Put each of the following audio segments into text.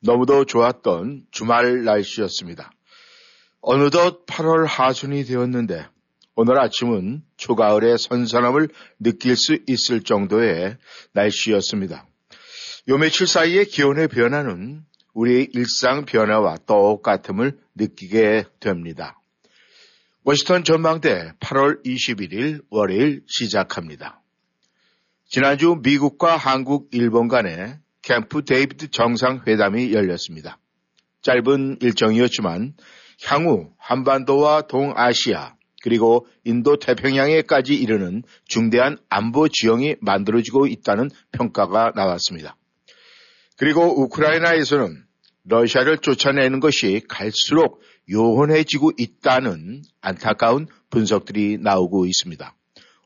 너무도 좋았던 주말 날씨였습니다. 어느덧 8월 하순이 되었는데 오늘 아침은 초가을의 선선함을 느낄 수 있을 정도의 날씨였습니다. 요 며칠 사이의 기온의 변화는 우리의 일상 변화와 똑같음을 느끼게 됩니다. 워싱턴 전망대 8월 21일 월요일 시작합니다. 지난주 미국과 한국, 일본 간의 캠프 데이비드 정상회담이 열렸습니다. 짧은 일정이었지만 향후 한반도와 동아시아 그리고 인도 태평양에까지 이르는 중대한 안보 지형이 만들어지고 있다는 평가가 나왔습니다. 그리고 우크라이나에서는 러시아를 쫓아내는 것이 갈수록 요원해지고 있다는 안타까운 분석들이 나오고 있습니다.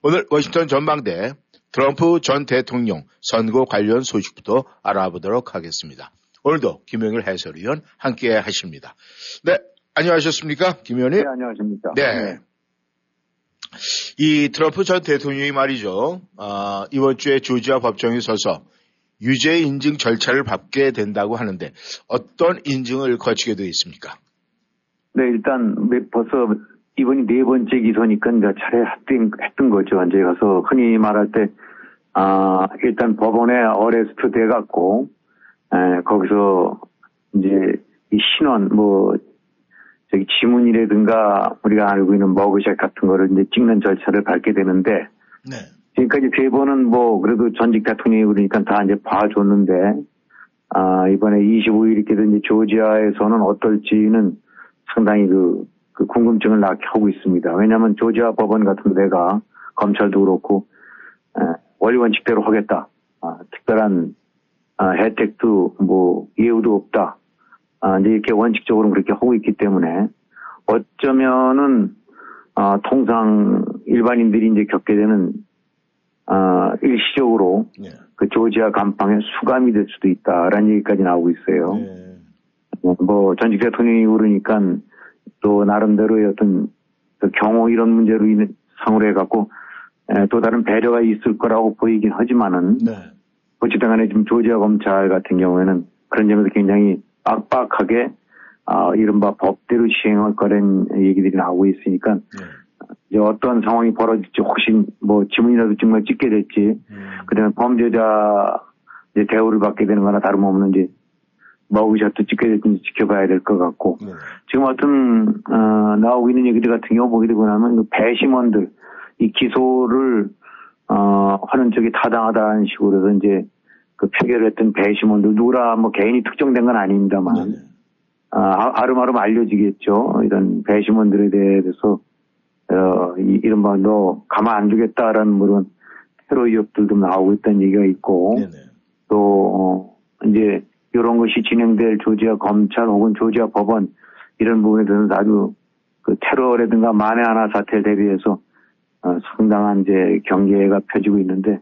오늘 워싱턴 전망대 트럼프 전 대통령 선거 관련 소식부터 알아보도록 하겠습니다. 오늘도 김영일 해설위원 함께 하십니다. 네, 안녕하셨습니까? 김 의원님? 네, 안녕하십니까? 네. 네. 이 트럼프 전 대통령이 말이죠. 어, 이번 주에 조지아 법정에 서서 유죄 인증 절차를 밟게 된다고 하는데 어떤 인증을 거치게 되어 있습니까? 네, 일단 벌써 이번이 네 번째 기소니까 이제 차례 했던, 했던 거죠. 이제 가서 흔히 말할 때, 아, 일단 법원에 어레스트 돼갖고, 에, 거기서 이제 이 신원, 뭐, 저기 지문이라든가 우리가 알고 있는 머그샷 같은 거를 이제 찍는 절차를 밟게 되는데, 네. 지금까지 세 번은 뭐, 그래도 전직 대통령이 그러니까 다 이제 봐줬는데, 아, 이번에 25일 이렇게 된 조지아에서는 어떨지는 상당히 그, 그 궁금증을 낳게 하고 있습니다. 왜냐하면 조지아 법원 같은 데가 검찰도 그렇고 에, 원리 원칙대로 하겠다. 아, 특별한 아, 혜택도 뭐 예우도 없다. 아, 이제 이렇게 원칙적으로 그렇게 하고 있기 때문에 어쩌면은 아, 통상 일반인들이 이제 겪게 되는 아, 일시적으로 네. 그 조지아 간판에 수감이 될 수도 있다라는 얘기까지 나오고 있어요. 네. 뭐 전직 대통령이 그러니까 또 나름대로의 어떤 그 경호 이런 문제로 인해 상으로 해갖고 또 다른 배려가 있을 거라고 보이긴 하지만은 네. 어찌든 간에 지금 조지아 검찰 같은 경우에는 그런 점에서 굉장히 빡빡하게 아, 이른바 법대로 시행할 거라는 얘기들이 나오고 있으니까 네. 이제 어떤 상황이 벌어질지 혹시 뭐 지문이라도 정말 찍게 될지 음. 그다음에 범죄자 이제 대우를 받게 되는 거나 다름없는 이제 머그샷도 찍게 될지 지켜봐야 될 것 같고 네. 지금 어떤 어, 나오고 있는 얘기들 같은 경우 보게 되고 나면 그 배심원들 이 기소를 어, 하는 쪽이 타당하다는 식으로 해서 이제 그 표결을 했던 배심원들 누구라 뭐 개인이 특정된 건 아닙니다만 네. 아, 아름아름 알려지겠죠. 이런 배심원들에 대해서 어, 이, 이른바 너 가만 안 두겠다라는 그런 테러 위협들도 나오고 있다는 얘기가 있고 네네. 또 어, 이제 이런 것이 진행될 조지아 검찰 혹은 조지아 법원 이런 부분에 대해서 아주 그 테러라든가 만에 하나 사태에 대비해서 어, 상당한 이제 경계가 펴지고 있는데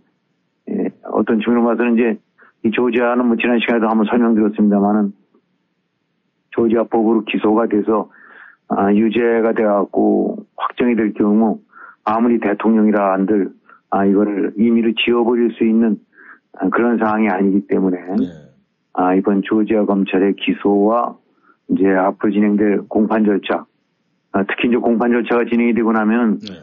예, 어떤 측면으로 봐서는 이제 이 조지아는 뭐 지난 시간에도 한번 설명드렸습니다만은 조지아 법으로 기소가 돼서 아, 유죄가 돼갖고 확정이 될 경우 아무리 대통령이라 한들 아, 이거를 임의로 지워버릴 수 있는 그런 상황이 아니기 때문에 네. 아, 이번 조지아 검찰의 기소와 이제 앞으로 진행될 공판 절차, 아, 특히 이제 공판 절차가 진행이 되고 나면 네.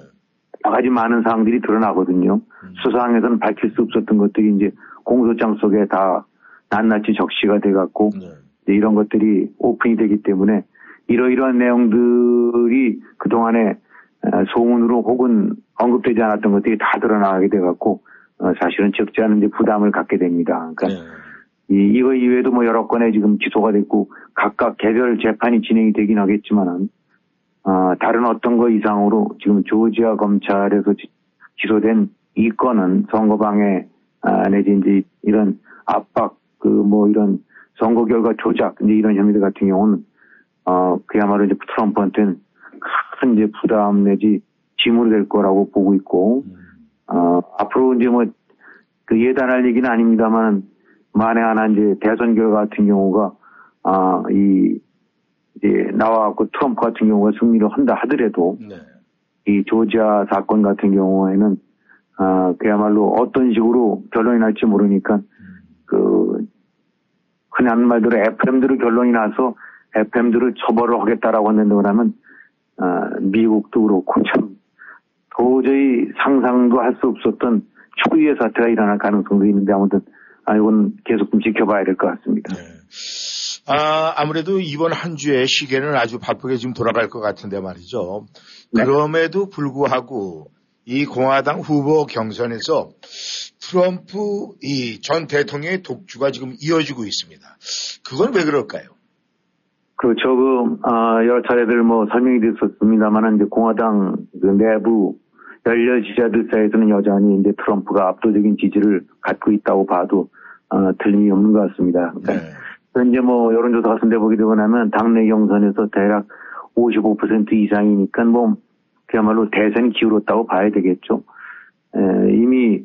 여러 가지 많은 사항들이 드러나거든요. 음. 수사항에서는 밝힐 수 없었던 것들이 이제 공소장 속에 다 낱낱이 적시가 돼갖고 네. 이런 것들이 오픈이 되기 때문에 이러이러한 내용들이 그동안에 어, 소문으로 혹은 언급되지 않았던 것들이 다 드러나게 돼갖고 어, 사실은 적지 않은 부담을 갖게 됩니다. 그러니까 네. 이, 이거 이외에도 뭐 여러 건에 지금 기소가 됐고 각각 개별 재판이 진행이 되긴 하겠지만은 어, 다른 어떤 거 이상으로 지금 조지아 검찰에서 지, 기소된 이 건은 선거방해 아, 내지 이제 이런 압박 그 뭐 이런 선거 결과 조작 이제 이런 혐의들 같은 경우는 어 그야말로 이제 트럼프한테는 큰 이제 부담 내지 짐으로 될 거라고 보고 있고 어 앞으로 이제 뭐 그 예단할 얘기는 아닙니다만 만에 하나 이제 대선 결과 같은 경우가 아 이 이제 나와갖고 트럼프 같은 경우가 승리를 한다 하더라도 네. 이 조지아 사건 같은 경우에는 아 그야말로 어떤 식으로 결론이 날지 모르니까 그 흔히 하는 말대로 FM대로 결론이 나서 FM대로 처벌을 하겠다라고 한다고 하면 아 미국도 그렇고 참 도저히 상상도 할 수 없었던 초유의 사태가 일어날 가능성도 있는데 아무튼 아 이건 계속 좀 지켜봐야 될 것 같습니다. 네. 아, 아무래도 이번 한 주의 시계는 아주 바쁘게 지금 돌아갈 것 같은데 말이죠. 네. 그럼에도 불구하고 이 공화당 후보 경선에서 트럼프 이 전 대통령의 독주가 지금 이어지고 있습니다. 그건 왜 그럴까요? 그 조금 아 여러 차례들 뭐 설명이 됐었습니다만은 이제 공화당 그 내부 열렬 지지자들 사이에서는 여전히 이제 트럼프가 압도적인 지지를 갖고 있다고 봐도 어, 틀림이 없는 것 같습니다. 그러니까 네. 현재 뭐 여론조사 같은 데 보게 되고 나면 당내 경선에서 대략 55% 이상이니까 뭐 그야말로 대선이 기울었다고 봐야 되겠죠. 에, 이미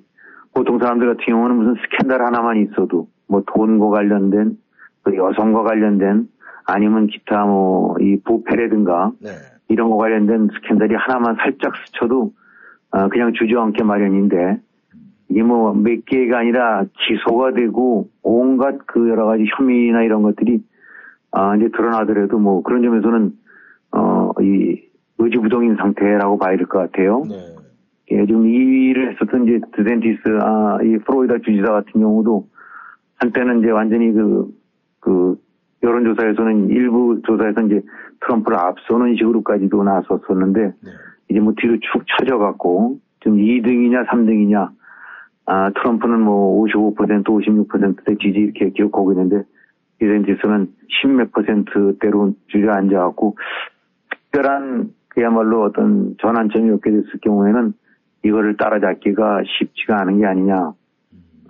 보통 사람들 같은 경우는 무슨 스캔들 하나만 있어도 뭐 돈과 관련된 또 여성과 관련된 아니면 기타 뭐 이 부패라든가 네. 이런 거 관련된 스캔들이 하나만 살짝 스쳐도 어, 그냥 주저앉게 마련인데 이게 뭐 몇 개가 아니라 기소가 되고 온갖 그 여러 가지 혐의나 이런 것들이 아 이제 드러나더라도 뭐 그런 점에서는 어 이 의지부동인 상태라고 봐야 될 것 같아요. 네. 예, 지금 2위를 했었던 이제 드센티스, 아, 이 플로리다 주지사 같은 경우도 한때는 이제 완전히 그, 그, 여론조사에서는 일부 조사에서 이제 트럼프를 앞서는 식으로까지도 나섰었는데 네. 이제 뭐 뒤로 축 처져갖고 지금 2등이냐 3등이냐 아, 트럼프는 뭐 55%, 56%대 지지 이렇게 기록하고 있는데 디센티스는 10몇 퍼센트대로 주저앉아갖고 특별한 그야말로 어떤 전환점이 없게 됐을 경우에는 이거를 따라잡기가 쉽지가 않은 게 아니냐.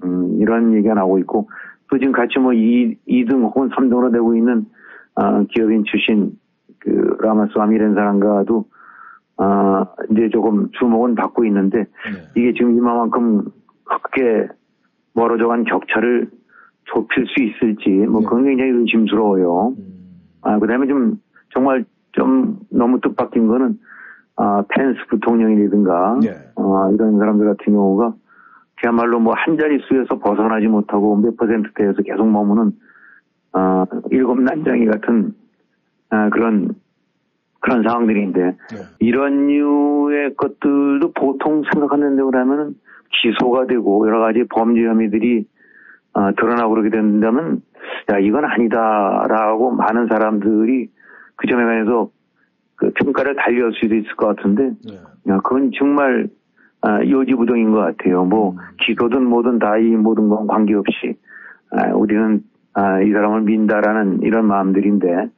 음, 이런 얘기가 나오고 있고 또 지금 같이 뭐 2, 2등 혹은 3등으로 되고 있는 어, 기업인 출신 그 라마스와미라는 사람과도 어, 이제 조금 주목은 받고 있는데 네. 이게 지금 이만큼 크게 멀어져간 격차를 좁힐 수 있을지 뭐 네. 그건 굉장히 의심스러워요. 음. 아, 그 다음에 좀, 정말 좀 너무 뜻밖인 거는, 아, 펜스 부통령이라든가, 네. 아, 이런 사람들 같은 경우가, 그야말로 뭐 한 자릿수에서 벗어나지 못하고 몇 퍼센트대에서 계속 머무는, 아, 일곱 난장이 같은, 아, 그런, 그런 상황들인데, 네. 이런 류의 것들도 보통 생각하는데 그러면은 기소가 되고 여러 가지 범죄 혐의들이 어, 드러나고 그러게 된다면 야 이건 아니다라고 많은 사람들이 그 점에 관해서 그 평가를 달리할 수도 있을 것 같은데 네. 야 그건 정말 아, 요지부동인 것 같아요. 뭐 기소든 뭐든 다 이 모든 건 관계없이 아, 우리는 아, 이 사람을 민다라는 이런 마음들인데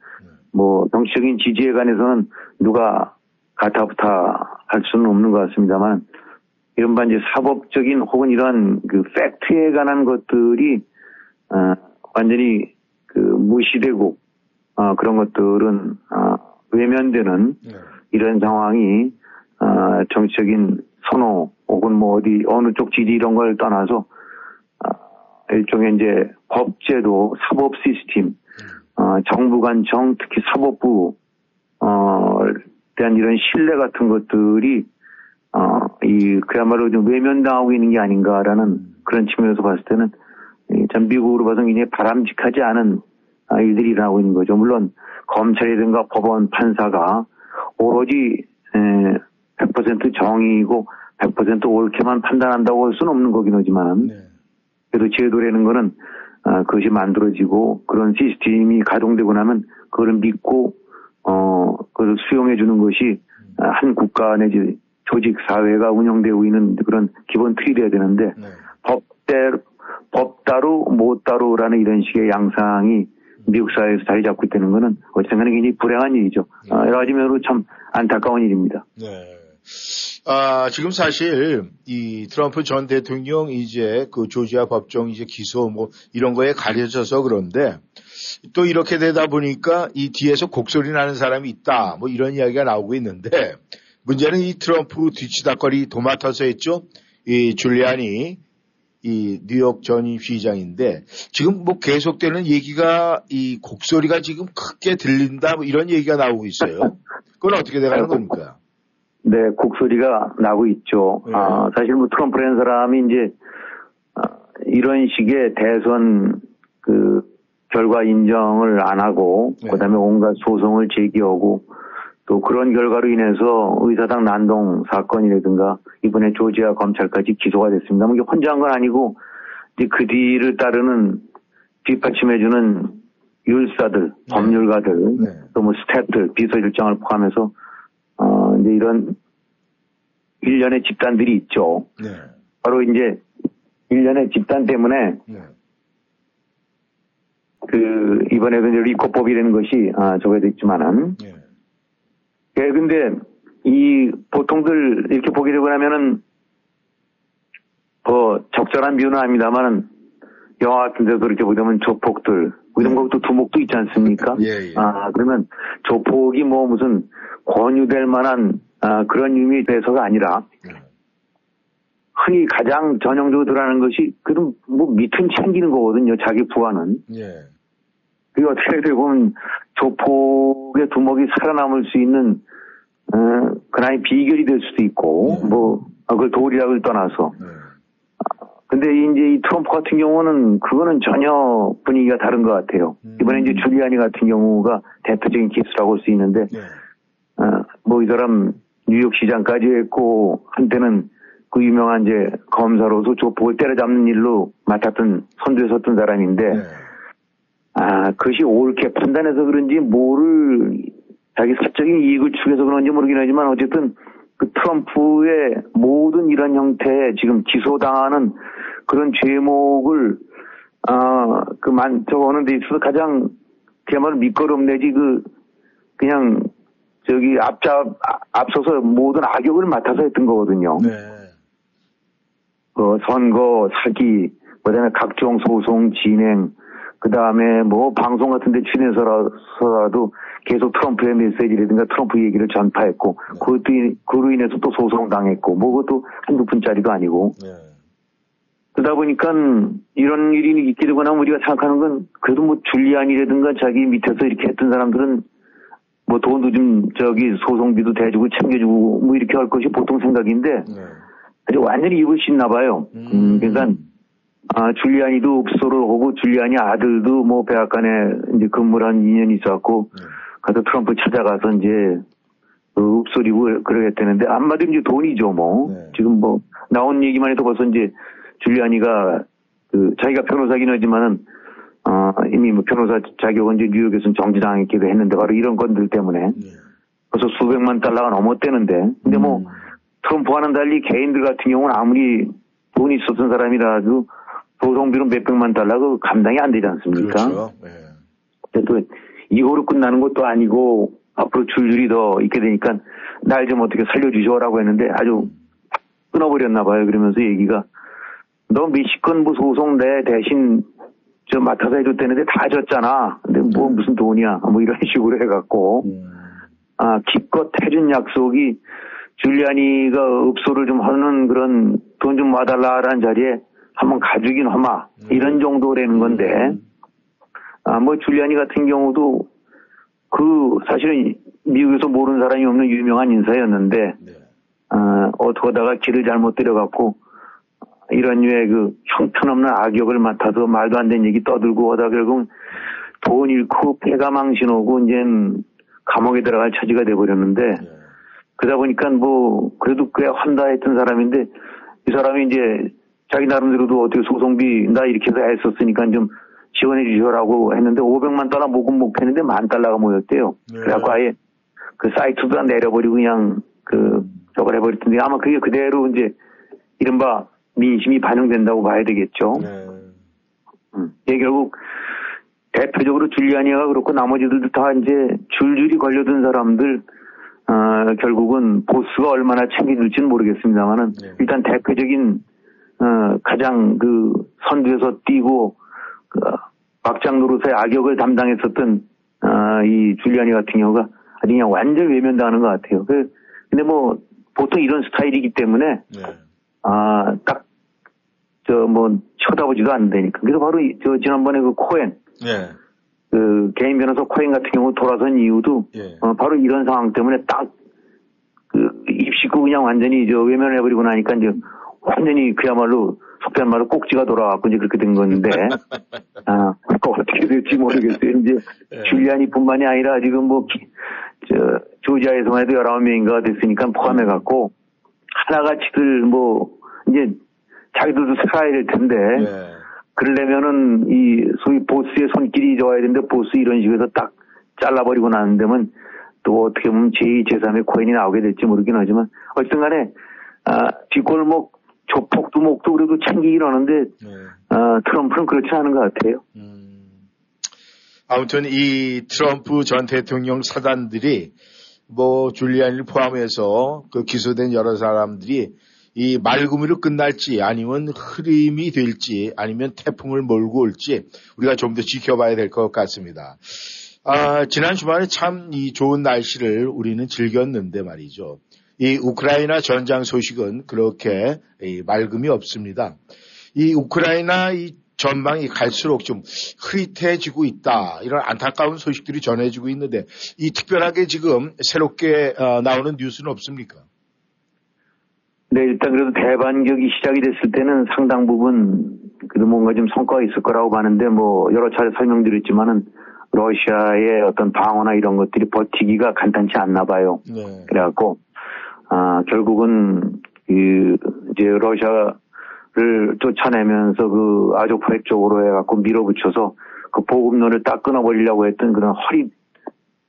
뭐 정치적인 지지에 관해서는 누가 가타부타 할 수는 없는 것 같습니다만 이른바 이제 사법적인 혹은 이런 그 팩트에 관한 것들이 어, 완전히 그 무시되고 어, 그런 것들은 어, 외면되는 네. 이런 상황이 어, 정치적인 선호 혹은 뭐 어디 어느 쪽 지지 이런 걸 떠나서 어, 일종의 이제 법제도 사법 시스템 어, 정부 관청 특히 사법부 어 대한 이런 신뢰 같은 것들이 어, 이, 그야말로 좀 외면당하고 있는 게 아닌가라는 그런 측면에서 봤을 때는, 이, 참 미국으로 봐서 굉장히 바람직하지 않은 아, 일들이 일어나고 있는 거죠. 물론, 검찰이든가 법원, 판사가 오로지, 에, 100% 정의이고 100% 옳게만 판단한다고 할 수는 없는 거긴 하지만, 네. 그래도 제도라는 거는, 아, 그것이 만들어지고 그런 시스템이 가동되고 나면 그걸 믿고, 어, 그걸 수용해 주는 것이 아, 한 국가 내지 조직 사회가 운영되고 있는 그런 기본 틀이 돼야 되는데 네. 법대로 법 따로 못 따로라는 이런 식의 양상이 미국 사회에서 자리 잡고 있다는 거는 어쨌든 굉장히 불행한 일이죠. 어, 여러 가지 면으로 참 안타까운 일입니다. 네. 아, 지금 사실 이 트럼프 전 대통령 이제 그 조지아 법정 이제 기소 뭐 이런 거에 가려져서 그런데 또 이렇게 되다 보니까 이 뒤에서 곡소리 나는 사람이 있다 뭐 이런 이야기가 나오고 있는데 문제는 이 트럼프 뒤치다거리 도맡아서 했죠. 이 줄리안이 이 뉴욕 전임 시장인데 지금 뭐 계속되는 얘기가 이 곡소리가 지금 크게 들린다 뭐 이런 얘기가 나오고 있어요. 그건 어떻게 돼가는 겁니까? 네, 곡소리가 나고 있죠. 네. 아, 사실 뭐 트럼프라는 사람이 이제 아, 이런 식의 대선 그 결과 인정을 안 하고 네. 그다음에 온갖 소송을 제기하고 또 그런 결과로 인해서 의사당 난동 사건이라든가 이번에 조지아 검찰까지 기소가 됐습니다. 이게 혼자 한 건 아니고 이제 그 뒤를 따르는 뒷받침해주는 율사들, 법률가들, 네. 또뭐 스태프들, 비서실장을 포함해서 어 이제 이런 일련의 집단들이 있죠. 네. 바로 이제 일련의 집단 때문에 네. 그 이번에도 이제 리코법이라는 것이 아 저거에 있지만은 네. 예, 근데 이 보통들 이렇게 보게 되고 나면은 뭐 적절한 비유는 아닙니다만은 영화 같은 데서 이렇게 보자면 조폭들 이런 것도 두목도 있지 않습니까? 예, 예. 아 그러면 조폭이 뭐 무슨 권유될 만한 아, 그런 의미의 대서가 아니라 네. 흔히 가장 전형적으로 드러나는 것이 그럼 뭐 밑은 챙기는 거거든요. 자기 부하는. 예. 그게 어떻게 되면 조폭의 두목이 살아남을 수 있는 어, 그나의 비결이 될 수도 있고 네. 뭐 아, 그걸 도리락을 떠나서 네. 근데 이제 이 트럼프 같은 경우는 그거는 전혀 분위기가 다른 것 같아요. 음. 이번에 이제 줄리아니 같은 경우가 대표적인 케이스라고 할 수 있는데 네. 뭐이 사람 뉴욕시장까지 했고 한때는 그 유명한 이제 검사로서 조폭을 때려잡는 일로 맡았던 선두에 섰던 사람인데 네. 아, 그것이 옳게 판단해서 그런지 뭐를 자기 사적인 이익을 추구해서 그런지 모르긴 하지만 어쨌든 그 트럼프의 모든 이런 형태의 지금 기소당하는 그런 죄목을 아, 그만 저거는 데 있어서 가장 그야말로 밑거름 내지 그 그냥 저기 앞잡 아- 앞서서 모든 악역을 맡아서 했던 거거든요. 네. 그 선거 사기, 그다음에 각종 소송 진행, 그다음에 뭐 방송 같은 데 출연해서라도 계속 트럼프의 메시지라든가 트럼프 얘기를 전파했고 그것도 이- 그로 인해서 또 소송 당했고 뭐 그것도 한두 푼짜리도 아니고 네. 그러다 보니까 이런 일이 있게 되거나 우리가 생각하는 건 그래도 뭐 줄리안이라든가 자기 밑에서 이렇게 했던 사람들은 뭐 돈도 좀 저기 소송비도 대주고 챙겨주고 뭐 이렇게 할 것이 보통 생각인데 네. 아주 완전히 입을 씻나 봐요. 음. 음, 그러니까 아, 줄리안이도 읍소를 하고 줄리안이 아들도 뭐 백악관에 이제 근무를 한 2년 있었고 네. 가서 트럼프 찾아가서 이제 그 읍소리고 그러겠다는데 한마디로 이제 돈이죠 뭐. 네. 지금 뭐 나온 얘기만 해도 벌써 이제 줄리안이가 그 자기가 변호사긴 하지만은 어, 이미 뭐 변호사 자격은 이제 뉴욕에서는 정지당했기도 했는데 바로 이런 건들 때문에 네. 벌써 수백만 달러가 넘었대는데 근데 뭐 음. 트럼프와는 달리 개인들 같은 경우는 아무리 돈이 있었던 사람이라도 소송비로 몇백만 달러 그 감당이 안 되지 않습니까? 그렇죠. 네. 근데 또 이거로 끝나는 것도 아니고 앞으로 줄줄이 더 있게 되니까 날 좀 어떻게 살려주셔라고 했는데 아주 끊어버렸나 봐요. 그러면서 얘기가 너건뭐 소송 내 대신 저 맡아서 해줬다는데 다 졌잖아. 근데 뭐 무슨 돈이야. 뭐 이런 식으로 해갖고 음. 아, 기껏 해준 약속이 줄리아니가 읍소를 좀 하는 그런 돈 좀 와달라라는 자리에 한번 가주긴 하마. 이런 정도라는 건데, 아, 뭐 줄리아니 같은 경우도 그 사실은 미국에서 모르는 사람이 없는 유명한 인사였는데, 네. 아, 어떻게 하다가 길을 잘못 들여갖고 이런 류의 그 형편없는 악역을 맡아서 말도 안 되는 얘기 떠들고 하다 결국 돈 잃고 폐가 망신오고 이제 감옥에 들어갈 처지가 돼버렸는데 네. 그러다 보니까 뭐 그래도 꽤 환다했던 사람인데 이 사람이 이제 자기 나름대로도 어떻게 소송비 나 이렇게 해서 애썼으니까 좀 지원해 주셔라고 했는데 500만 달러 모금 목표했는데 만 달러가 모였대요. 네. 그래갖고 아예 그 사이트도 다 내려버리고 그냥 그 저걸 해버렸던데 아마 그게 그대로 이제 이른바 민심이 반영된다고 봐야 되겠죠. 네. 음. 이게 결국 대표적으로 줄리아니아가 그렇고 나머지들도 다 이제 줄줄이 걸려든 사람들 어, 결국은 보스가 얼마나 챙겨줄지는 모르겠습니다만은 네. 일단 대표적인 어, 가장 그 선두에서 뛰고 그 막장 노릇의 악역을 담당했었던 어, 이 줄리아니 같은 경우가 아주 그냥 완전 외면당하는 것 같아요. 그 근데 뭐 보통 이런 스타일이기 때문에 네. 아딱 저 뭐 쳐다보지도 않는다니까. 그래서 바로 이- 저 지난번에 그 코엔 네. 그 개인 변호사 코엔 같은 경우 돌아선 이유도 예. 어, 바로 이런 상황 때문에 딱, 그, 입식구 그냥 완전히 저 외면해버리고 나니까 이제 완전히 그야말로 속된 말로 꼭지가 돌아왔고 이제 그렇게 된 건데, 아, 그거 어떻게 될지 모르겠어요. 이제 예. 줄리안이 뿐만이 아니라 지금 뭐, 기- 저, 조지아에서만 해도 19명인가 됐으니까 포함해 갖고, 하나같이들 뭐, 이제 자기들도 살아야 될 텐데, 네. 그러려면은 이 소위 보스의 손길이 좋아야 되는데 보스 이런 식으로 딱 잘라버리고 나는 데면 또 어떻게 보면 제2, 제3의 코인이 나오게 될지 모르긴 하지만 어쨌든 간에 아, 뒷골목 조폭도 목도 그래도 챙기긴 하는데 네. 아, 트럼프는 그렇지 않은 것 같아요. 음. 아무튼 이 트럼프 전 대통령 사단들이 뭐 줄리안을 포함해서 그 기소된 여러 사람들이 이 말구미로 끝날지 아니면 흐름이 될지 아니면 태풍을 몰고 올지 우리가 좀 더 지켜봐야 될 것 같습니다. 아, 지난 주말에 참 이 좋은 날씨를 우리는 즐겼는데 말이죠. 이 우크라이나 전장 소식은 그렇게 이 맑음이 없습니다. 이 우크라이나 이 전망이 갈수록 좀 흐릿해지고 있다. 이런 안타까운 소식들이 전해지고 있는데 이 특별하게 지금 새롭게 어, 나오는 뉴스는 없습니까? 네, 일단 그래도 대반격이 시작이 됐을 때는 상당 부분 그래도 뭔가 좀 성과가 있을 거라고 봤는데 뭐 여러 차례 설명드렸지만은 러시아의 어떤 방어나 이런 것들이 버티기가 간단치 않나 봐요. 네. 그래갖고 아 결국은 그 이제 러시아를 쫓아내면서 그 아조프해 쪽으로 해갖고 밀어붙여서 그 보급로를 딱 끊어버리려고 했던 그런 허리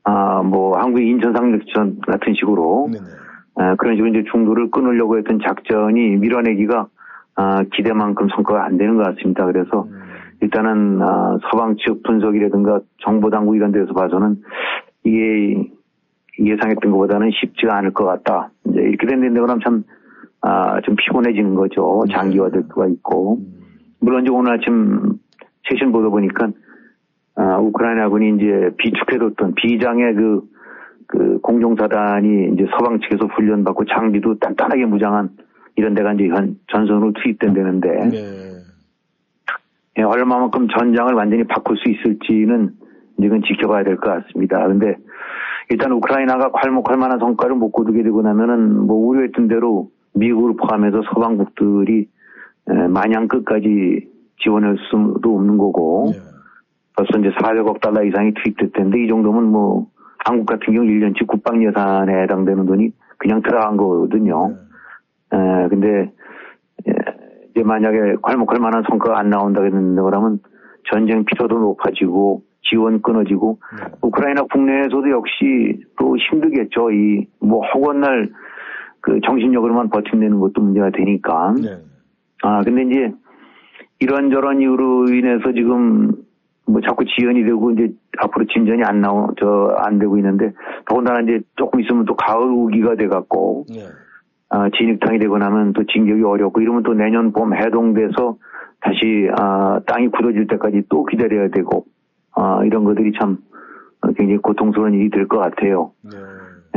아 뭐 한국의 인천 상륙전 같은 식으로. 아, 그런 식으로 이제 중도를 끊으려고 했던 작전이 밀어내기가 아, 기대만큼 성과가 안 되는 것 같습니다. 그래서 음. 일단은 아, 서방 측 분석이라든가 정보 당국 이런 데서 봐서는 이게 예상했던 것보다는 쉽지가 않을 것 같다. 이제 이렇게 된데 그럼 참, 아, 좀 피곤해지는 거죠. 장기화될 수가 있고. 음. 물론 이제 오늘 아침 최신 보도 보니까, 아, 우크라이나군이 이제 비축해뒀던 비장의 그, 그 공종사단이 이제 서방 측에서 훈련받고 장비도 단단하게 무장한 이런 데가 이제 현 전선으로 투입된다는데, 네. 예, 얼마만큼 전장을 완전히 바꿀 수 있을지는 이건 지켜봐야 될 것 같습니다. 근데 일단 우크라이나가 괄목할 만한 성과를 못 거두게 되고 나면은 뭐 우려했던 대로 미국을 포함해서 서방국들이 에, 마냥 끝까지 지원할 수도 없는 거고 네. 벌써 이제 400억 달러 이상이 투입될 텐데 이 정도면 뭐 한국 같은 경우 1년치 국방 예산에 해당되는 돈이 그냥 들어간 거거든요. 에, 근데 예, 이제 만약에 괄목할 만한 성과가 안 나온다 그랬는데 그러면 전쟁 피로도 높아지고 지원 끊어지고 네. 우크라이나 국내에서도 역시 또 힘들겠죠. 이 뭐 허구한 날그 정신력으로만 버틴다는 것도 문제가 되니까. 네. 아 근데 이제 이런저런 이유로 인해서 지금 뭐 자꾸 지연이 되고 이제 앞으로 진전이 안 나오 저 안 되고 있는데 더군다나 이제 조금 있으면 또 가을 우기가 돼 갖고 네. 아, 진흙탕이 되고 나면 또 진격이 어렵고 이러면 또 내년 봄 해동돼서 다시 아, 땅이 굳어질 때까지 또 기다려야 되고 아, 이런 것들이 참 어, 굉장히 고통스러운 일이 될 것 같아요. 네.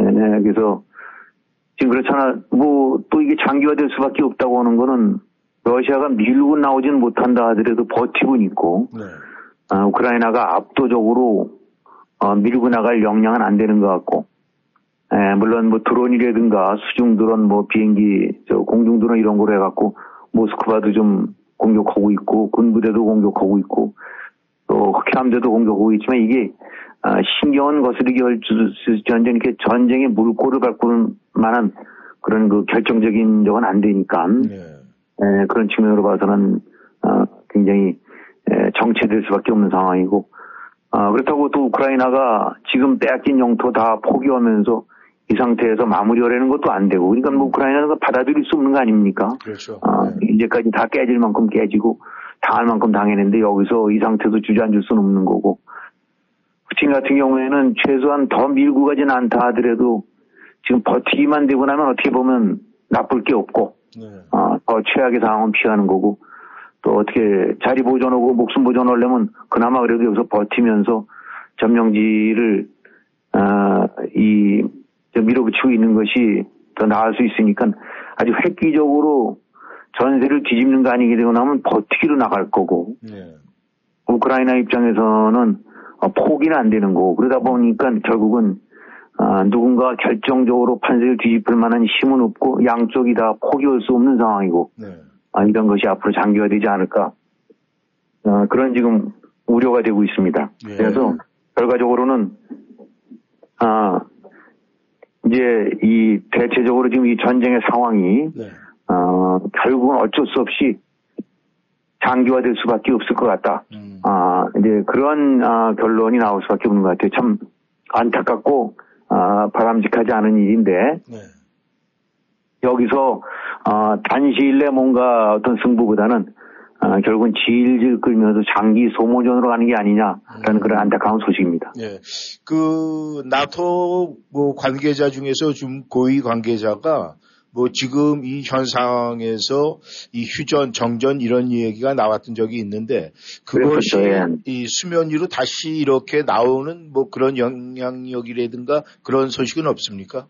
네, 네, 그래서 지금 그렇잖아. 뭐 또 이게 장기화될 수밖에 없다고 하는 거는 러시아가 밀고 나오진 못한다 하더라도 버티고는 있고 네. 아, 우크라이나가 압도적으로 어, 밀고 나갈 역량은 안 되는 것 같고, 에, 물론 뭐 드론이라든가 수중 드론, 뭐 비행기, 저 공중 드론 이런 거로 해갖고 모스크바도 좀 공격하고 있고 군부대도 공격하고 있고 또 흑해함대도 공격하고 있지만 이게 아, 신경은 거스르기 전쟁 이렇게 전쟁의 물꼬를 밟고는 만한 그런 그 결정적인 적은 안 되니까 네. 에, 그런 측면으로 봐서는 어, 굉장히 에, 정체될 수밖에 없는 상황이고 어, 그렇다고 또 우크라이나가 지금 빼앗긴 영토 다 포기하면서 이 상태에서 마무리하려는 것도 안 되고 그러니까 뭐 우크라이나가 받아들일 수 없는 거 아닙니까? 그렇죠. 어, 네. 이제까지 다 깨질 만큼 깨지고 당할 만큼 당했는데 여기서 이 상태에서 주저앉을 수는 없는 거고 푸틴 같은 경우에는 최소한 더 밀고 가진 않다 하더라도 지금 버티기만 되고 나면 어떻게 보면 나쁠 게 없고 네. 어, 더 최악의 상황은 피하는 거고 또 어떻게 자리 보존하고 목숨 보존하려면 그나마 그래도 여기서 버티면서 점령지를 어, 이 밀어붙이고 있는 것이 더 나을 수 있으니까 아주 획기적으로 전세를 뒤집는 거 아니게 되고 나면 버티기로 나갈 거고 네. 우크라이나 입장에서는 어, 포기는 안 되는 거고 그러다 보니까 결국은 아, 누군가 결정적으로 판세를 뒤집을 만한 힘은 없고 양쪽이 다 포기할 수 없는 상황이고 네. 아, 이런 것이 앞으로 장기화되지 않을까 어, 그런 지금 우려가 되고 있습니다. 예. 그래서 결과적으로는 아 이제 이 대체적으로 지금 이 전쟁의 상황이 네. 어, 결국은 어쩔 수 없이 장기화될 수밖에 없을 것 같다. 음. 아, 이제 그런 아, 결론이 나올 수밖에 없는 것 같아요. 참 안타깝고 아, 바람직하지 않은 일인데 네. 여기서 아, 단시일 내 뭔가 어떤 승부보다는 아, 결국은 질질 끌면서 장기 소모전으로 가는 게 아니냐라는 그런 안타까운 소식입니다. 예. 그, 나토 뭐 관계자 중에서 좀 고위 관계자가 뭐 지금 이 현상에서 이 휴전, 정전 이런 얘기가 나왔던 적이 있는데 그것이 그랬었죠, 예. 이 수면 위로 다시 이렇게 나오는 뭐 그런 영향력이라든가 그런 소식은 없습니까?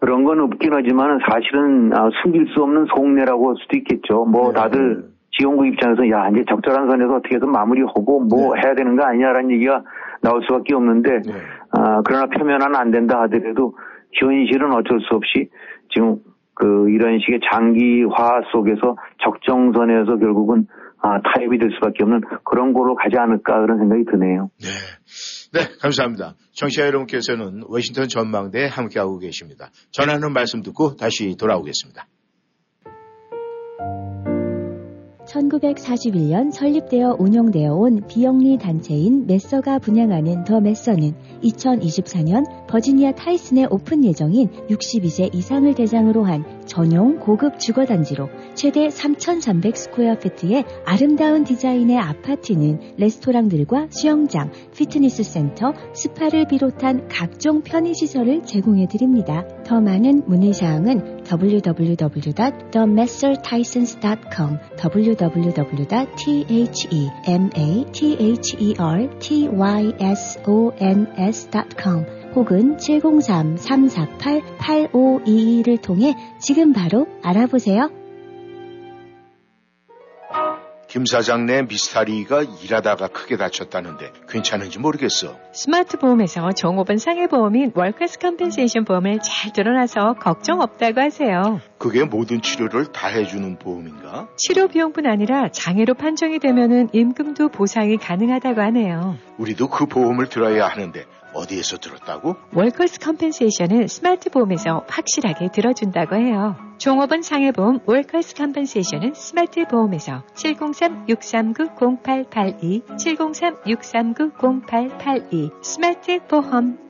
그런 건 없긴 하지만 사실은 아, 숨길 수 없는 속내라고 할 수도 있겠죠. 뭐 네. 다들 지원국 입장에서 야 이제 적절한 선에서 어떻게든 마무리하고 뭐 해야 되는 거 아니냐라는 얘기가 나올 수밖에 없는데 네. 아, 그러나 표면화는 안 된다 하더라도 현실은 어쩔 수 없이 지금 그 이런 식의 장기화 속에서 적정선에서 결국은 아, 타협이 될 수밖에 없는 그런 거로 가지 않을까 그런 생각이 드네요. 네. 네, 감사합니다. 청취자 여러분께서는 워싱턴 전망대에 함께하고 계십니다. 전하는 말씀 듣고 다시 돌아오겠습니다. 1941년 설립되어 운영되어 온 비영리 단체인 메서가 분양하는 The Mather는 2024년 버지니아 타이슨에 오픈 예정인 62세 이상을 대상으로 한 전용 고급 주거단지로 최대 3,300 square feet의 아름다운 디자인의 아파트는 레스토랑들과 수영장, 피트니스 센터, 스파를 비롯한 각종 편의시설을 제공해 드립니다. 더 많은 문의사항은 www.themathertysons.com www.themathertysons.com 혹은 703-348-8522를 통해 지금 바로 알아보세요. 김 사장네 미스터 리가 일하다가 크게 다쳤다는데 괜찮은지 모르겠어. 스마트 보험에서 종업원 상해보험 인 workers compensation 보험을 잘 들어놔서 걱정 없다고 하세요. 그게 모든 치료를 다 해주는 보험인가? 치료 비용뿐 아니라 장애로 판정이 되면은 임금도 보상이 가능하다고 하네요. 우리도 그 보험을 들어야 하는데 어디에서 들었다고? Workers compensation은 스마트 보험에서 확실하게 들어준다고 해요. 종업원 상해보험 workers compensation은 스마트 보험에서 703-639-0882, 703-639-0882 스마트 보험.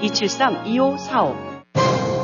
273-2545.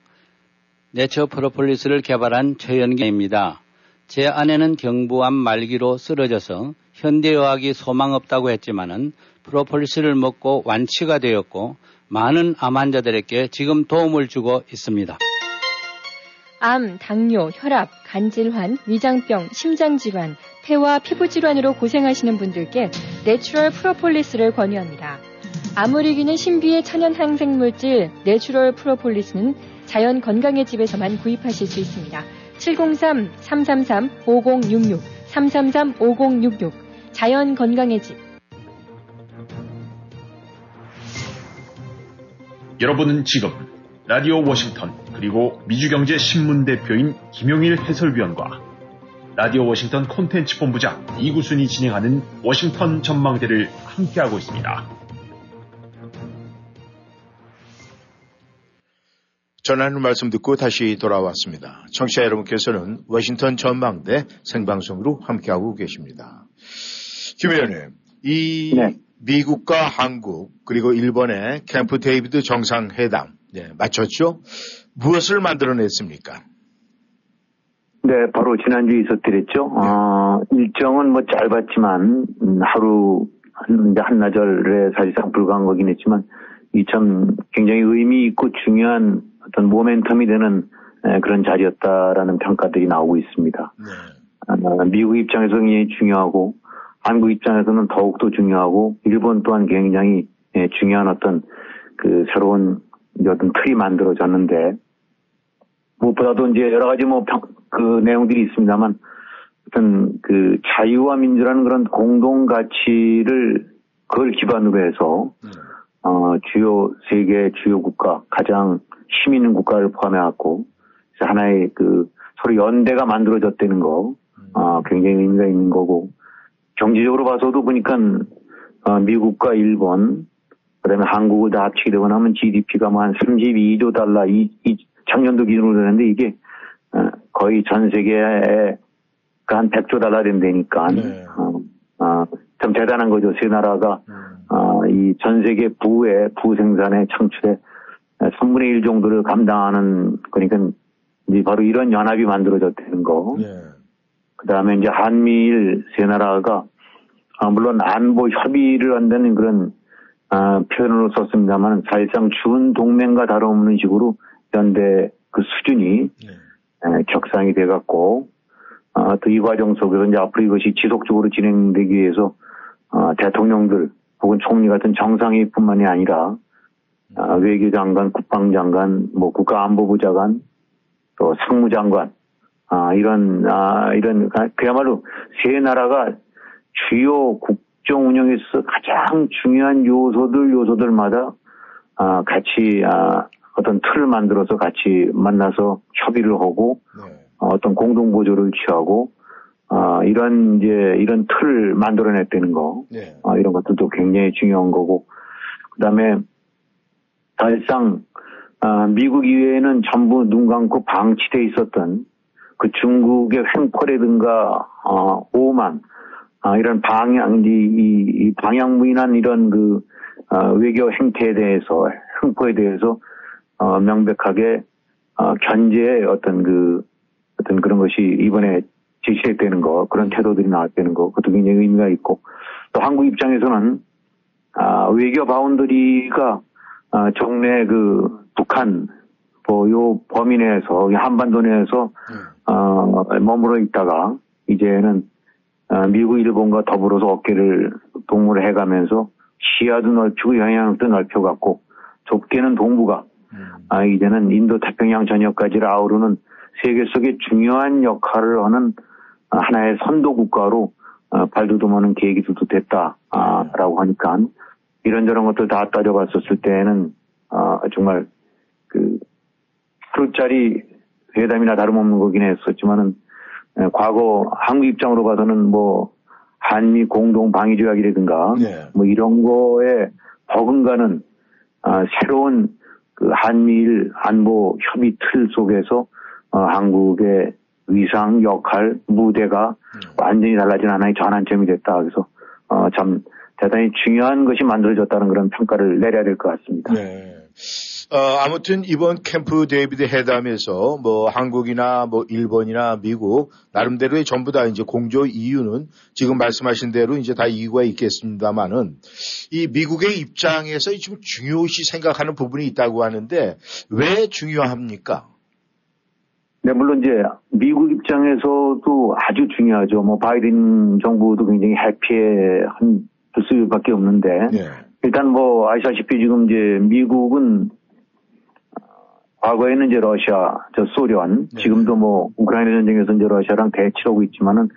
내추럴 프로폴리스를 개발한 최연기입니다. 제 아내는 경부암 말기로 쓰러져서 현대의학이 소망 없다고 했지만은 프로폴리스를 먹고 완치가 되었고 많은 암 환자들에게 지금 도움을 주고 있습니다. 암, 당뇨, 혈압, 간질환, 위장병, 심장질환, 폐와 피부질환으로 고생하시는 분들께 내추럴 프로폴리스를 권유합니다. 아무리기는 신비의 천연 항생물질 내추럴 프로폴리스는 자연 건강의 집에서만 구입하실 수 있습니다. 703-333-5066, 333-5066, 자연 건강의 집. 여러분은 지금 라디오 워싱턴 그리고 미주경제신문 대표인 김용일 해설위원과 라디오 워싱턴 콘텐츠 본부장 이구순이 진행하는 워싱턴 전망대를 함께하고 있습니다. 전하는 말씀 듣고 다시 돌아왔습니다. 청취자 여러분께서는 워싱턴 전망대 생방송으로 함께하고 계십니다. 김 의원님, 이 네. 미국과 한국 그리고 일본의 캠프 데이비드 정상회담 네, 마쳤죠? 무엇을 만들어냈습니까? 네, 바로 지난주에 있었더랬죠. 네. 어, 일정은 뭐 짧았지만 음, 하루 한, 한나절에 사실상 불과한 거긴 했지만 이참 굉장히 의미 있고 중요한 어떤 모멘텀이 되는 그런 자리였다라는 평가들이 나오고 있습니다. 네. 아, 미국 입장에서 굉장히 중요하고 한국 입장에서는 더욱더 중요하고 일본 또한 굉장히 중요한 어떤 그 새로운 어떤 틀이 만들어졌는데 무엇보다도 이제 여러 가지 뭐 그 내용들이 있습니다만 어떤 그 자유와 민주라는 그런 공동 가치를 그걸 기반으로 해서 네. 어 주요 세계 주요 국가 가장 힘 있는 국가를 포함해갖고 하나의 그 서로 연대가 만들어졌다는 거 어, 굉장히 의미가 있는 거고 경제적으로 봐서도 보니까 어, 미국과 일본 그다음에 한국을 다 합치게 되고 나면 GDP가 뭐 한 32조 달러 이, 이 작년도 기준으로 되는데 이게 어, 거의 전 세계에 한 100조 달러 된다니까 네. 어, 어, 참 대단한 거죠. 세 나라가 음. 어, 이전 세계 부의 부생산의 창출에 3분의 1 정도를 감당하는 그러니까 이제 바로 이런 연합이 만들어졌다는 거. 네. 그 다음에 이제 한미일 세 나라가 아, 물론 안보 협의를 한다는 그런 아, 표현으로 썼습니다만 사실상 준 동맹과 다름없는 식으로 연대 그 수준이 네. 에, 격상이 돼갖고 아, 또이 과정 속에서 이제 앞으로 이것이 지속적으로 진행되기 위해서 아, 대통령들 혹은 총리 같은 정상회의뿐만이 아니라 아, 외교장관, 국방장관, 뭐 국가안보부 장관, 또 상무장관, 아, 이런, 아, 이런, 그야말로 세 나라가 주요 국정 운영에 서 가장 중요한 요소들, 요소들마다, 아, 같이, 아, 어떤 틀을 만들어서 같이 만나서 협의를 하고, 네. 어떤 공동 보조를 취하고, 아, 이런, 이제, 이런 틀을 만들어냈다는 거, 네. 아, 이런 것들도 굉장히 중요한 거고, 그 다음에 사실상 어, 미국 이외에는 전부 눈 감고 방치돼 있었던 그 중국의 횡포라든가 어, 오만 어, 이런 방향 이, 이 방향무인한 이런 그 어, 외교 행태에 대해서 횡포에 대해서 어, 명백하게 어, 견제의 어떤 그 어떤 그런 것이 이번에 제시되는 거 그런 태도들이 나왔다는 거 그것도 굉장히 의미가 있고 또 한국 입장에서는 아, 외교 바운더리가 어, 정례 그 북한 뭐요 범위 내에서 한반도 내에서 네. 어, 머물러 있다가 이제는 어, 미국 일본과 더불어서 어깨를 동무를 해가면서 시야도 넓히고 영향력도 넓혀갖고 좁게는 동북아 음. 아, 이제는 인도 태평양 전역까지를 아우르는 세계 속에 중요한 역할을 하는 하나의 선도 국가로 어, 발돋움하는 계기도 됐다라고 네. 하니까 이런저런 것들 다 따져봤었을 때는 아, 정말 그 하루짜리 회담이나 다름없는 거긴 했었지만은 과거 한국 입장으로 봐서는 뭐 한미 공동 방위 조약이라든가 네. 뭐 이런 거에 버금가는 아, 새로운 그 한미일 안보 협의 틀 속에서 어, 한국의 위상 역할 무대가 네. 완전히 달라진 하나의 전환점이 됐다. 그래서 어, 참 대단히 중요한 것이 만들어졌다는 그런 평가를 내려야 될 것 같습니다. 네. 어, 아무튼 이번 캠프 데이비드 회담에서 뭐 한국이나 뭐 일본이나 미국 나름대로의 전부 다 이제 공조 이유는 지금 말씀하신 대로 이제 다 이유가 있겠습니다만은 이 미국의 입장에서 지금 중요시 생각하는 부분이 있다고 하는데 왜 중요합니까? 네, 물론 이제 미국 입장에서도 아주 중요하죠. 뭐 바이든 정부도 굉장히 해피해 한 수밖에 없는데 네. 일단 뭐 아시다시피 지금 이제 미국은 과거에는 이제 러시아, 저 소련, 네. 지금도 뭐 우크라이나 전쟁에서 이제 러시아랑 대치하고 있지만은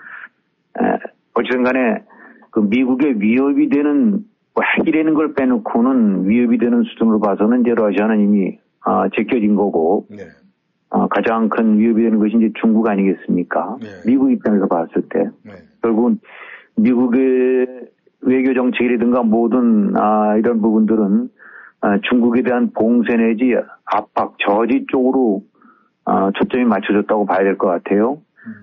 에, 어쨌든 간에 그 미국의 위협이 되는 뭐 핵이라는 걸 빼놓고는 위협이 되는 수준으로 봐서는 이제 러시아는 이미 아, 제껴진 거고 네. 어, 가장 큰 위협이 되는 것이 이제 중국 아니겠습니까? 네. 미국 입장에서 봤을 때 결국은 미국의 외교 정책이라든가 모든 아, 이런 부분들은 아, 중국에 대한 봉쇄 내지 압박 저지 쪽으로 아, 초점이 맞춰졌다고 봐야 될 것 같아요.